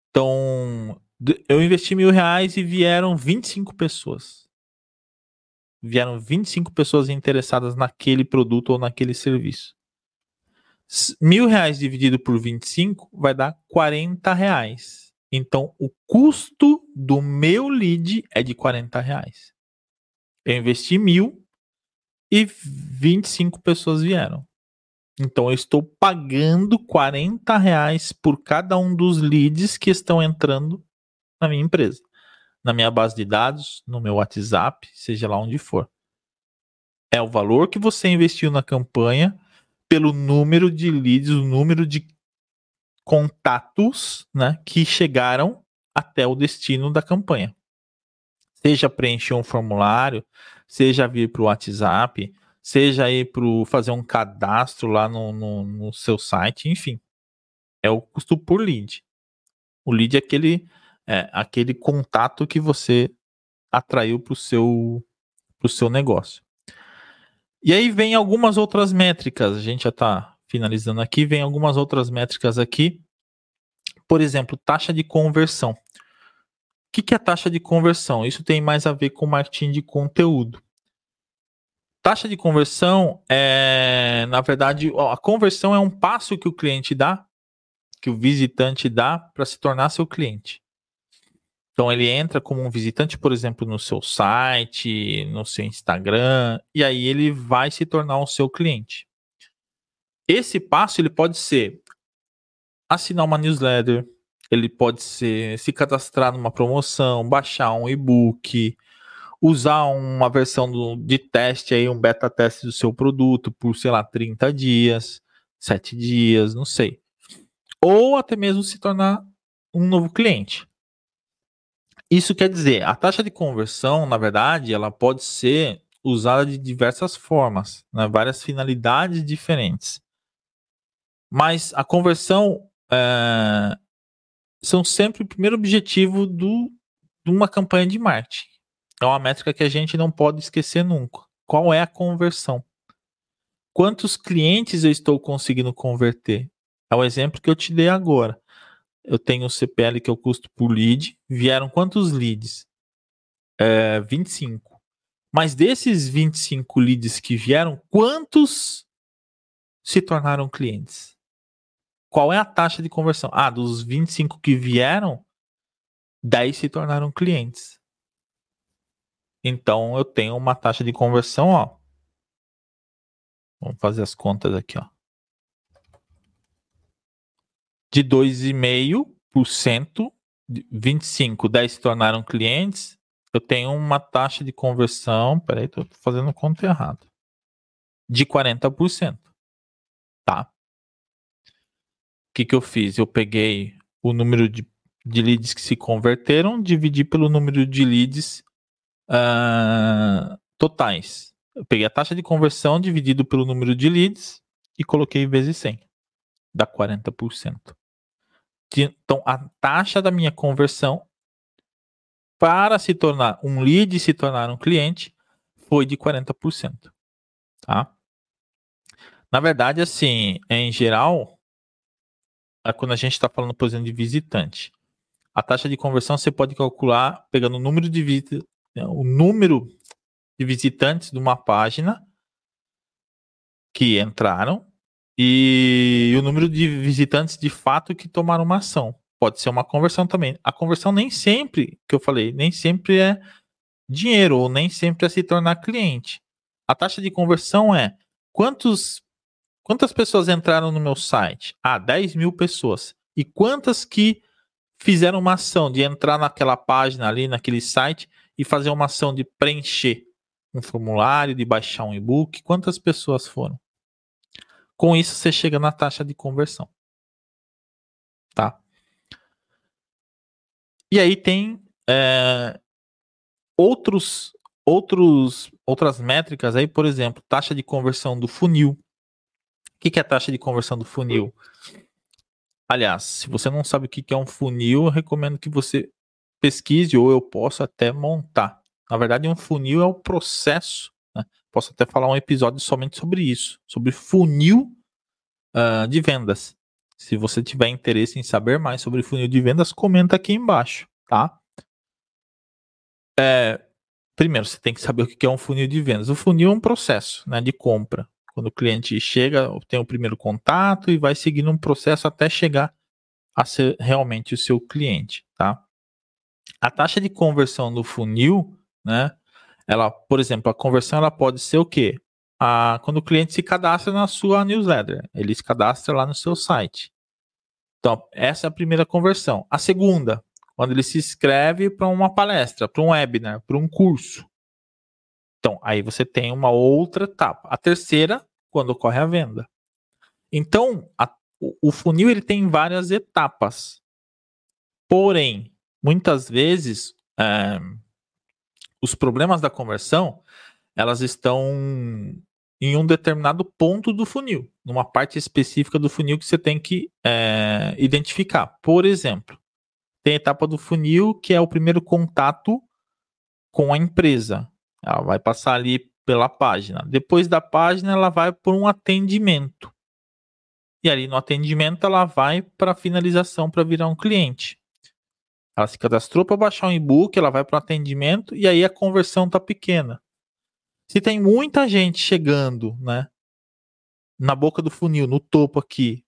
Então, eu investi mil reais e vieram 25 pessoas. Vieram 25 pessoas interessadas naquele produto ou naquele serviço. Mil reais dividido por 25 vai dar 40 reais. Então, o custo do meu lead é de 40 reais. Eu investi mil e 25 pessoas vieram. Então, eu estou pagando 40 reais por cada um dos leads que estão entrando na minha empresa na minha base de dados, no meu WhatsApp, seja lá onde for. É o valor que você investiu na campanha pelo número de leads, o número de contatos né, que chegaram até o destino da campanha. Seja preencher um formulário, seja vir para o WhatsApp, seja ir para fazer um cadastro lá no, no, no seu site, enfim. É o custo por lead. O lead é aquele é aquele contato que você atraiu para o seu, pro seu negócio. E aí vem algumas outras métricas, a gente já está finalizando aqui, vem algumas outras métricas aqui. Por exemplo, taxa de conversão. O que, que é taxa de conversão? Isso tem mais a ver com marketing de conteúdo. Taxa de conversão é, na verdade, a conversão é um passo que o cliente dá, que o visitante dá para se tornar seu cliente. Então ele entra como um visitante, por exemplo, no seu site, no seu Instagram, e aí ele vai se tornar o seu cliente. Esse passo ele pode ser assinar uma newsletter, ele pode ser se cadastrar numa promoção, baixar um e-book, usar uma versão do, de teste aí, um beta teste do seu produto por, sei lá, 30 dias, 7 dias, não sei. Ou até mesmo se tornar um novo cliente. Isso quer dizer, a taxa de conversão, na verdade, ela pode ser usada de diversas formas, né? várias finalidades diferentes. Mas a conversão é, são sempre o primeiro objetivo do, de uma campanha de marketing. É uma métrica que a gente não pode esquecer nunca. Qual é a conversão? Quantos clientes eu estou conseguindo converter? É o exemplo que eu te dei agora eu tenho o CPL, que é o custo por lead. Vieram quantos leads? É, 25. Mas desses 25 leads que vieram, quantos se tornaram clientes? Qual é a taxa de conversão? Ah, dos 25 que vieram, 10 se tornaram clientes. Então eu tenho uma taxa de conversão, ó. Vamos fazer as contas aqui, ó de 2,5%, 25, 10 se tornaram clientes, eu tenho uma taxa de conversão, peraí, tô fazendo conta errada, de 40%. Tá? O que, que eu fiz? Eu peguei o número de, de leads que se converteram, dividi pelo número de leads uh, totais. Eu peguei a taxa de conversão dividido pelo número de leads e coloquei vezes 100. Dá 40%. Então, a taxa da minha conversão para se tornar um lead se tornar um cliente foi de 40%. Tá? Na verdade, assim, em geral, é quando a gente está falando, por exemplo, de visitante, a taxa de conversão você pode calcular pegando o número de visitantes, o número de visitantes de uma página que entraram e o número de visitantes de fato que tomaram uma ação. Pode ser uma conversão também. A conversão nem sempre, que eu falei, nem sempre é dinheiro, ou nem sempre é se tornar cliente. A taxa de conversão é quantos, quantas pessoas entraram no meu site? Ah, 10 mil pessoas. E quantas que fizeram uma ação de entrar naquela página ali, naquele site, e fazer uma ação de preencher um formulário, de baixar um e-book? Quantas pessoas foram? Com isso, você chega na taxa de conversão. Tá? E aí tem é, outros, outros, outras métricas aí, por exemplo, taxa de conversão do funil. O que, que é a taxa de conversão do funil? Aliás, se você não sabe o que, que é um funil, eu recomendo que você pesquise ou eu posso até montar. Na verdade, um funil é o processo Posso até falar um episódio somente sobre isso, sobre funil uh, de vendas. Se você tiver interesse em saber mais sobre funil de vendas, comenta aqui embaixo, tá? É, primeiro você tem que saber o que é um funil de vendas. O funil é um processo né, de compra. Quando o cliente chega, tem o primeiro contato e vai seguindo um processo até chegar a ser realmente o seu cliente, tá? A taxa de conversão do funil, né? Ela, por exemplo, a conversão ela pode ser o quê? A, quando o cliente se cadastra na sua newsletter, ele se cadastra lá no seu site. Então, essa é a primeira conversão. A segunda, quando ele se inscreve para uma palestra, para um webinar, para um curso. Então, aí você tem uma outra etapa. A terceira, quando ocorre a venda. Então, a, o, funil ele tem várias etapas. Porém, muitas vezes, é, os problemas da conversão, elas estão em um determinado ponto do funil, numa parte específica do funil que você tem que é, identificar. Por exemplo, tem a etapa do funil que é o primeiro contato com a empresa. Ela vai passar ali pela página. Depois da página, ela vai por um atendimento. E ali no atendimento, ela vai para a finalização para virar um cliente. Ela se cadastrou para baixar um e-book, ela vai para o atendimento e aí a conversão tá pequena. Se tem muita gente chegando, né, na boca do funil, no topo aqui,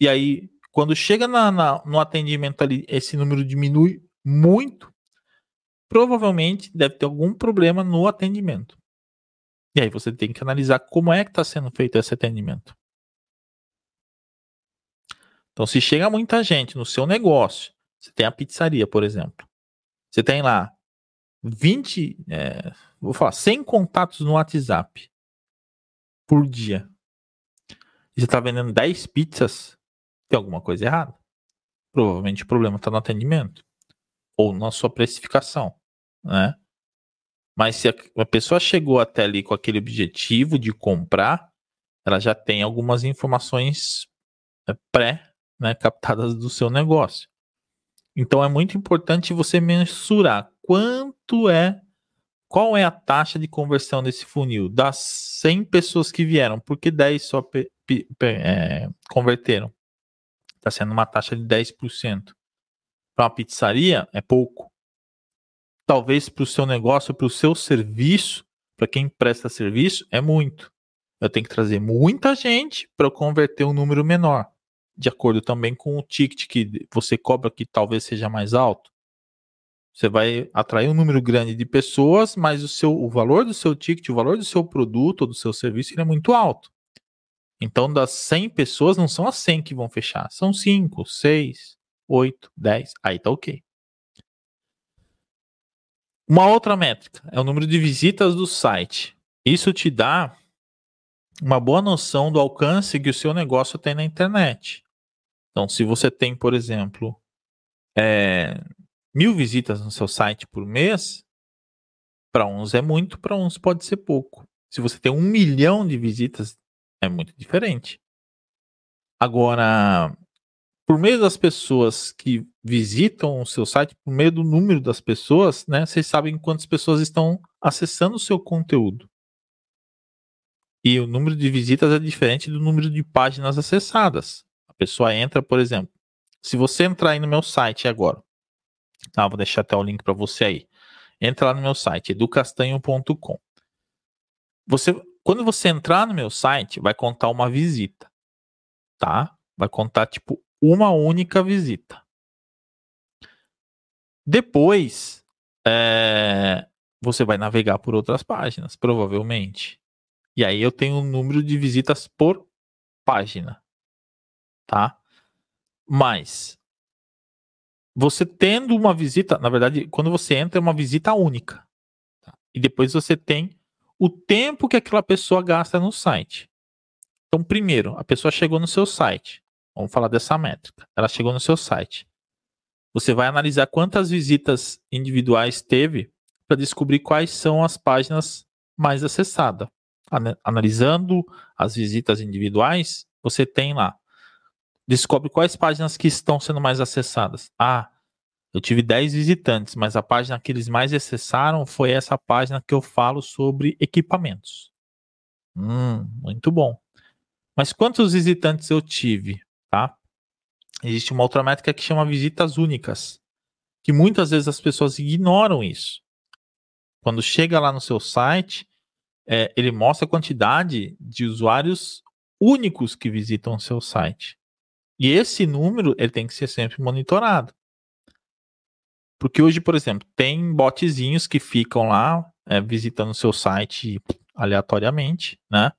e aí quando chega na, na, no atendimento ali, esse número diminui muito, provavelmente deve ter algum problema no atendimento. E aí você tem que analisar como é que está sendo feito esse atendimento. Então, se chega muita gente no seu negócio, você tem a pizzaria, por exemplo. Você tem lá 20, é, vou falar, 100 contatos no WhatsApp por dia. E você está vendendo 10 pizzas, tem alguma coisa errada. Provavelmente o problema está no atendimento ou na sua precificação, né? Mas se a, pessoa chegou até ali com aquele objetivo de comprar, ela já tem algumas informações é, pré, né, captadas do seu negócio. Então é muito importante você mensurar quanto é, qual é a taxa de conversão desse funil das 100 pessoas que vieram, porque 10 só é, converteram está sendo uma taxa de 10%. Para uma pizzaria, é pouco. Talvez para o seu negócio, para o seu serviço, para quem presta serviço, é muito. Eu tenho que trazer muita gente para converter um número menor, de acordo também com o ticket que você cobra, que talvez seja mais alto. Você vai atrair um número grande de pessoas, mas o, seu, o valor do seu ticket, o valor do seu produto ou do seu serviço é muito alto. Então, das 100 pessoas, não são as 100 que vão fechar. São 5, 6, 8, 10. Aí tá ok. Uma outra métrica é o número de visitas do site. Isso te dá uma boa noção do alcance que o seu negócio tem na internet. Então, se você tem, por exemplo, é, mil visitas no seu site por mês, para uns é muito, para uns pode ser pouco. Se você tem um milhão de visitas é muito diferente. Agora, por meio das pessoas que visitam o seu site, por meio do número das pessoas, né, vocês sabem quantas pessoas estão acessando o seu conteúdo. E o número de visitas é diferente do número de páginas acessadas. A pessoa entra, por exemplo, se você entrar aí no meu site agora, tá, vou deixar até o link para você aí. Entra lá no meu site, educastanho.com. Você quando você entrar no meu site, vai contar uma visita, tá? Vai contar tipo uma única visita. Depois, é, você vai navegar por outras páginas, provavelmente. E aí eu tenho um número de visitas por página, tá? Mas você tendo uma visita, na verdade, quando você entra é uma visita única. Tá? E depois você tem o tempo que aquela pessoa gasta no site. Então, primeiro, a pessoa chegou no seu site. Vamos falar dessa métrica. Ela chegou no seu site. Você vai analisar quantas visitas individuais teve para descobrir quais são as páginas mais acessadas. Analisando as visitas individuais, você tem lá. Descobre quais páginas que estão sendo mais acessadas. Ah, eu tive 10 visitantes, mas a página que eles mais acessaram foi essa página que eu falo sobre equipamentos. Hum, muito bom. Mas quantos visitantes eu tive, tá? Existe uma outra métrica que chama visitas únicas, que muitas vezes as pessoas ignoram isso. Quando chega lá no seu site, é, ele mostra a quantidade de usuários únicos que visitam o seu site. E esse número ele tem que ser sempre monitorado. Porque hoje, por exemplo, tem botzinhos que ficam lá é, visitando o seu site aleatoriamente, né?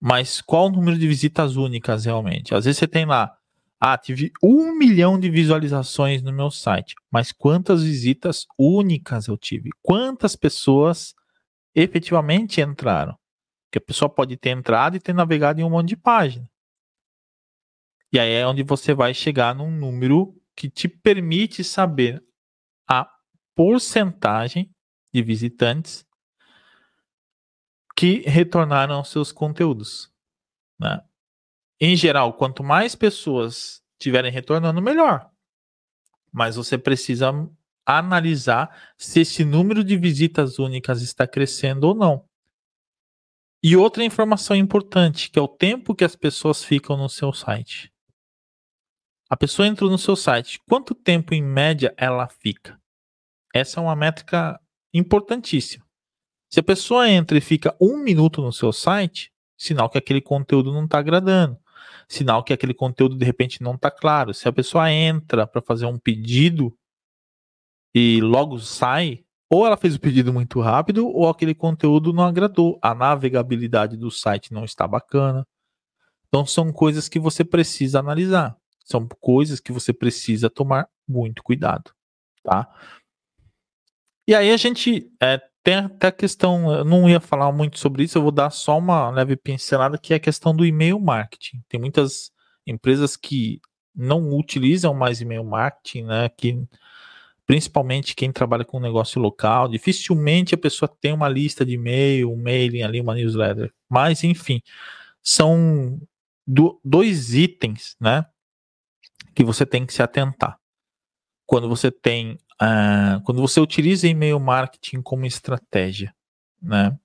Mas qual o número de visitas únicas realmente? Às vezes você tem lá, ah, tive um milhão de visualizações no meu site, mas quantas visitas únicas eu tive? Quantas pessoas efetivamente entraram? Porque a pessoa pode ter entrado e ter navegado em um monte de página. E aí é onde você vai chegar num número que te permite saber a porcentagem de visitantes que retornaram aos seus conteúdos. Né? Em geral, quanto mais pessoas tiverem retornando, melhor. Mas você precisa analisar se esse número de visitas únicas está crescendo ou não. E outra informação importante, que é o tempo que as pessoas ficam no seu site. A pessoa entrou no seu site, quanto tempo em média ela fica? Essa é uma métrica importantíssima. Se a pessoa entra e fica um minuto no seu site, sinal que aquele conteúdo não está agradando. Sinal que aquele conteúdo de repente não está claro. Se a pessoa entra para fazer um pedido e logo sai, ou ela fez o pedido muito rápido, ou aquele conteúdo não agradou. A navegabilidade do site não está bacana. Então são coisas que você precisa analisar. São coisas que você precisa tomar muito cuidado, tá? E aí a gente é, tem até a questão, eu não ia falar muito sobre isso, eu vou dar só uma leve pincelada, que é a questão do e-mail marketing. Tem muitas empresas que não utilizam mais e-mail marketing, né? Que principalmente quem trabalha com negócio local, dificilmente a pessoa tem uma lista de e-mail, um mailing ali, uma newsletter. Mas, enfim, são do, dois itens, né? Que você tem que se atentar. Quando você tem uh, quando você utiliza e-mail marketing como estratégia, né?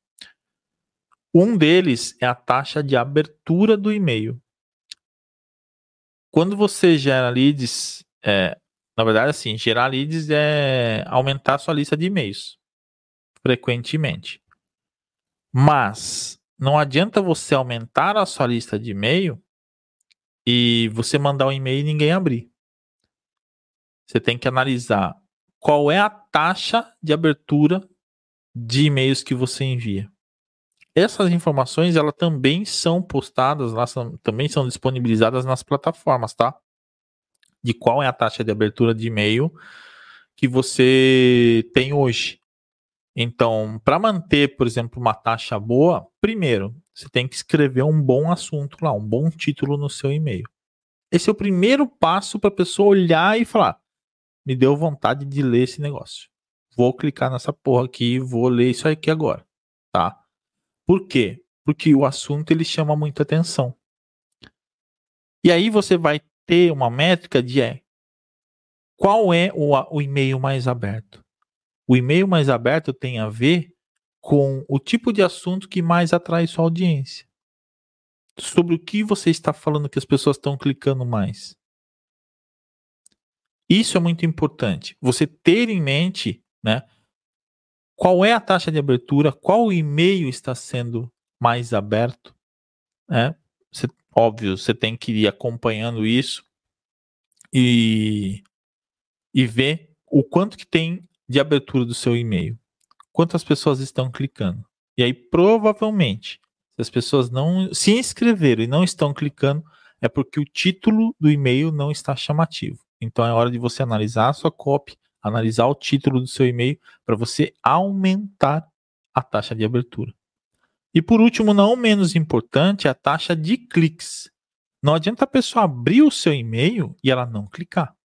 Um deles é a taxa de abertura do e-mail. Quando você gera leads, é, na verdade, assim, gerar leads é aumentar sua lista de e-mails frequentemente. Mas não adianta você aumentar a sua lista de e-mail e você mandar um e-mail e ninguém abrir. Você tem que analisar qual é a taxa de abertura de e-mails que você envia. Essas informações elas também são postadas, também são disponibilizadas nas plataformas, tá? De qual é a taxa de abertura de e-mail que você tem hoje. Então, para manter, por exemplo, uma taxa boa, primeiro, você tem que escrever um bom assunto lá, um bom título no seu e-mail. Esse é o primeiro passo para a pessoa olhar e falar: me deu vontade de ler esse negócio. Vou clicar nessa porra aqui vou ler isso aqui agora, tá? Por quê? Porque o assunto ele chama muita atenção. E aí você vai ter uma métrica de é, qual é o, o e-mail mais aberto. O e-mail mais aberto tem a ver com o tipo de assunto que mais atrai sua audiência. Sobre o que você está falando que as pessoas estão clicando mais. Isso é muito importante. Você ter em mente, né? Qual é a taxa de abertura? Qual e-mail está sendo mais aberto? Né? Óbvio, você tem que ir acompanhando isso e, e ver o quanto que tem de abertura do seu e-mail. Quantas pessoas estão clicando. E aí, provavelmente, se as pessoas não se inscreveram e não estão clicando, é porque o título do e-mail não está chamativo. Então é hora de você analisar a sua copy, analisar o título do seu e-mail para você aumentar a taxa de abertura. E por último, não menos importante, a taxa de cliques. Não adianta a pessoa abrir o seu e-mail e ela não clicar.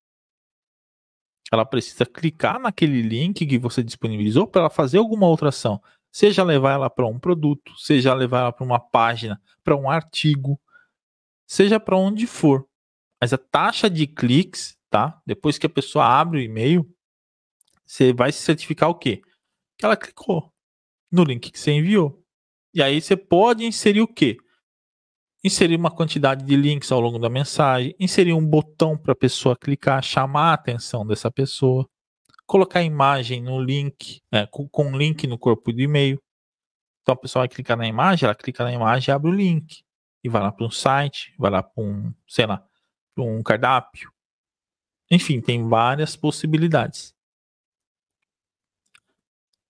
Ela precisa clicar naquele link que você disponibilizou para ela fazer alguma outra ação. Seja levar ela para um produto, seja levar ela para uma página, para um artigo, seja para onde for. Mas a taxa de cliques tá? Depois que a pessoa abre o e-mail, você vai se certificar o quê? Que ela clicou no link que você enviou. E aí você pode inserir o quê? Inserir uma quantidade de links ao longo da mensagem, inserir um botão para a pessoa clicar, chamar a atenção dessa pessoa. colocar a imagem no link, é, com, com link no corpo do e-mail. Então a pessoa vai clicar na imagem, ela clica na imagem e abre o link. E vai lá para um site, vai lá para um, sei lá, para um cardápio. Enfim, tem várias possibilidades.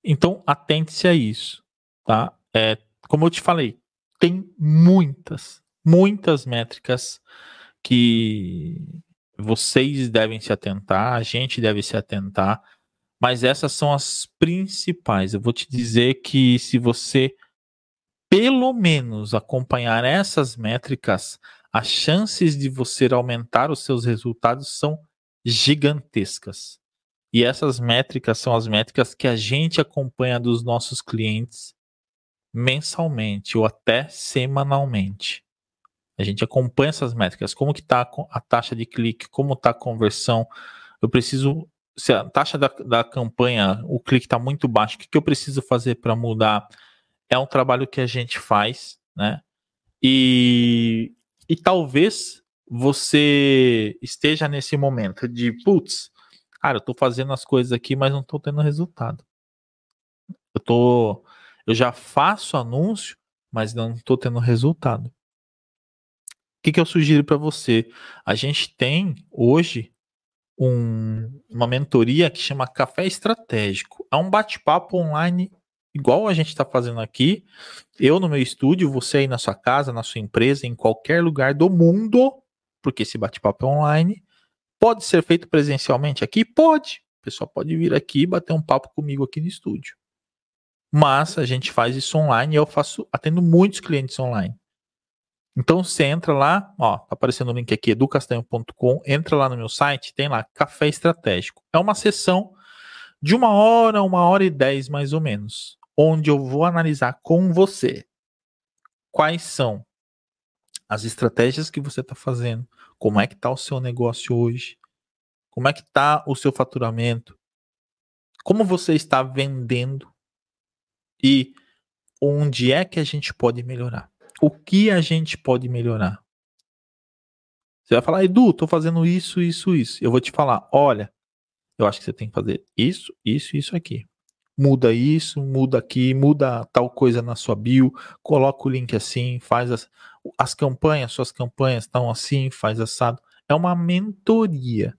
Então atente-se a isso, tá? É, como eu te falei, tem muitas, muitas métricas que vocês devem se atentar, a gente deve se atentar, mas essas são as principais. Eu vou te dizer que se você pelo menos acompanhar essas métricas, as chances de você aumentar os seus resultados são gigantescas. E essas métricas são as métricas que a gente acompanha dos nossos clientes mensalmente ou até semanalmente. A gente acompanha essas métricas, como que está a taxa de clique, como está a conversão. Eu preciso, se a taxa da, da campanha, o clique está muito baixo, o que, que eu preciso fazer para mudar? É um trabalho que a gente faz, né? E, e talvez você esteja nesse momento de, putz, cara, eu estou fazendo as coisas aqui, mas não estou tendo resultado. Eu tô, eu já faço anúncio, mas não estou tendo resultado que, que eu sugiro para você? A gente tem hoje um, uma mentoria que chama Café Estratégico. É um bate-papo online igual a gente está fazendo aqui. Eu no meu estúdio, você aí na sua casa, na sua empresa, em qualquer lugar do mundo, porque esse bate-papo é online. Pode ser feito presencialmente aqui? Pode. O pessoal pode vir aqui e bater um papo comigo aqui no estúdio. Mas a gente faz isso online e eu faço, atendo muitos clientes online. Então você entra lá, ó, tá aparecendo o link aqui, educastanho.com, entra lá no meu site, tem lá Café Estratégico. É uma sessão de uma hora, uma hora e dez mais ou menos, onde eu vou analisar com você quais são as estratégias que você está fazendo, como é que está o seu negócio hoje, como é que está o seu faturamento, como você está vendendo e onde é que a gente pode melhorar o que a gente pode melhorar. Você vai falar, Edu, tô fazendo isso, isso, isso. Eu vou te falar, olha, eu acho que você tem que fazer isso, isso, isso aqui. Muda isso, muda aqui, muda tal coisa na sua bio, coloca o link assim, faz as, as campanhas, suas campanhas estão assim, faz assado. É uma mentoria.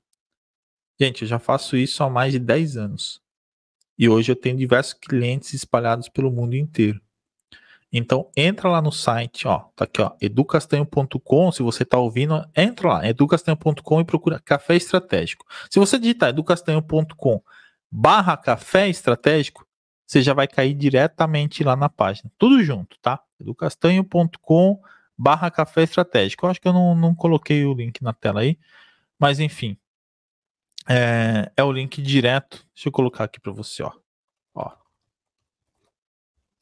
Gente, eu já faço isso há mais de 10 anos. E hoje eu tenho diversos clientes espalhados pelo mundo inteiro. Então entra lá no site, ó, tá aqui, ó, educastanho.com, se você tá ouvindo, entra lá, educastanho.com e procura café estratégico. Se você digitar educastanho.com barra café estratégico, você já vai cair diretamente lá na página. Tudo junto, tá? educastanho.com barra café estratégico. Eu acho que eu não, não coloquei o link na tela aí, mas enfim. É, é o link direto. Deixa eu colocar aqui para você, ó. ó.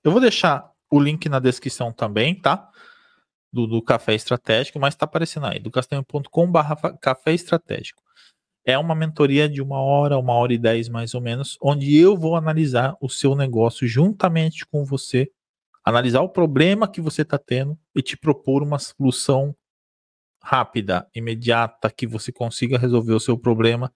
Eu vou deixar o link na descrição também, tá? Do, do Café Estratégico, mas tá aparecendo aí, do castanho.com.br Café Estratégico. É uma mentoria de uma hora, uma hora e dez mais ou menos, onde eu vou analisar o seu negócio juntamente com você, analisar o problema que você está tendo e te propor uma solução rápida, imediata, que você consiga resolver o seu problema,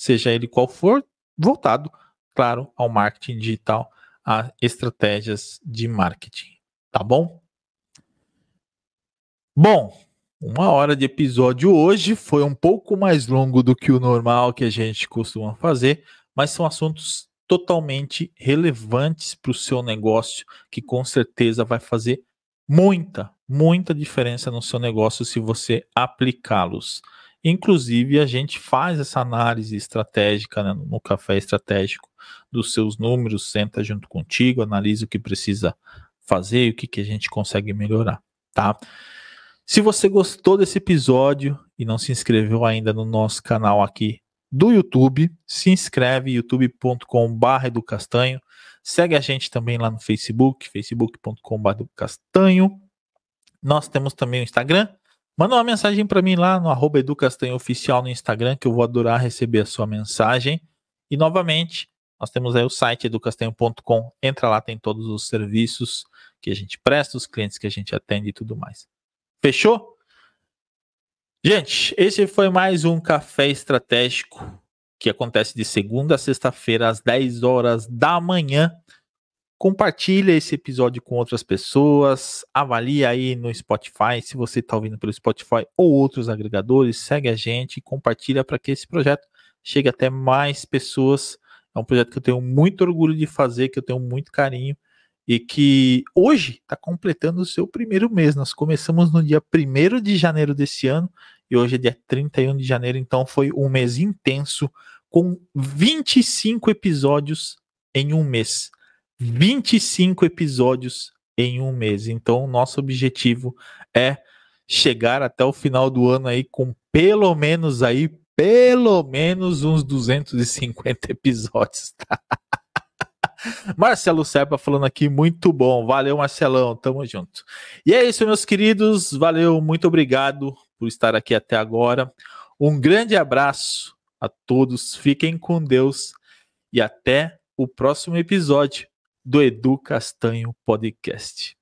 seja ele qual for, voltado, claro, ao marketing digital a estratégias de marketing, tá bom? Bom, uma hora de episódio hoje foi um pouco mais longo do que o normal que a gente costuma fazer, mas são assuntos totalmente relevantes para o seu negócio, que com certeza vai fazer muita, muita diferença no seu negócio se você aplicá-los. Inclusive, a gente faz essa análise estratégica né, no café estratégico dos seus números, senta junto contigo, analisa o que precisa fazer e o que, que a gente consegue melhorar, tá? Se você gostou desse episódio e não se inscreveu ainda no nosso canal aqui do YouTube, se inscreve youtube.com.br educastanho. Segue a gente também lá no Facebook, facebook.com.br educastanho. Nós temos também o Instagram, Manda uma mensagem para mim lá no arroba Oficial no Instagram, que eu vou adorar receber a sua mensagem. E novamente, nós temos aí o site educastanho.com. Entra lá, tem todos os serviços que a gente presta, os clientes que a gente atende e tudo mais. Fechou? Gente, esse foi mais um café estratégico. que acontece de segunda a sexta-feira, às 10 horas da manhã. Compartilha esse episódio com outras pessoas, avalia aí no Spotify, se você está ouvindo pelo Spotify ou outros agregadores, segue a gente, compartilha para que esse projeto chegue até mais pessoas. É um projeto que eu tenho muito orgulho de fazer, que eu tenho muito carinho e que hoje está completando o seu primeiro mês. Nós começamos no dia 1 de janeiro desse ano e hoje é dia 31 de janeiro, então foi um mês intenso com 25 episódios em um mês. 25 episódios em um mês. Então, nosso objetivo é chegar até o final do ano aí com pelo menos aí pelo menos uns 250 episódios, tá? Marcelo Serpa falando aqui, muito bom. Valeu, Marcelão, tamo junto. E é isso, meus queridos. Valeu, muito obrigado por estar aqui até agora. Um grande abraço a todos, fiquem com Deus e até o próximo episódio do Edu Castanho Podcast.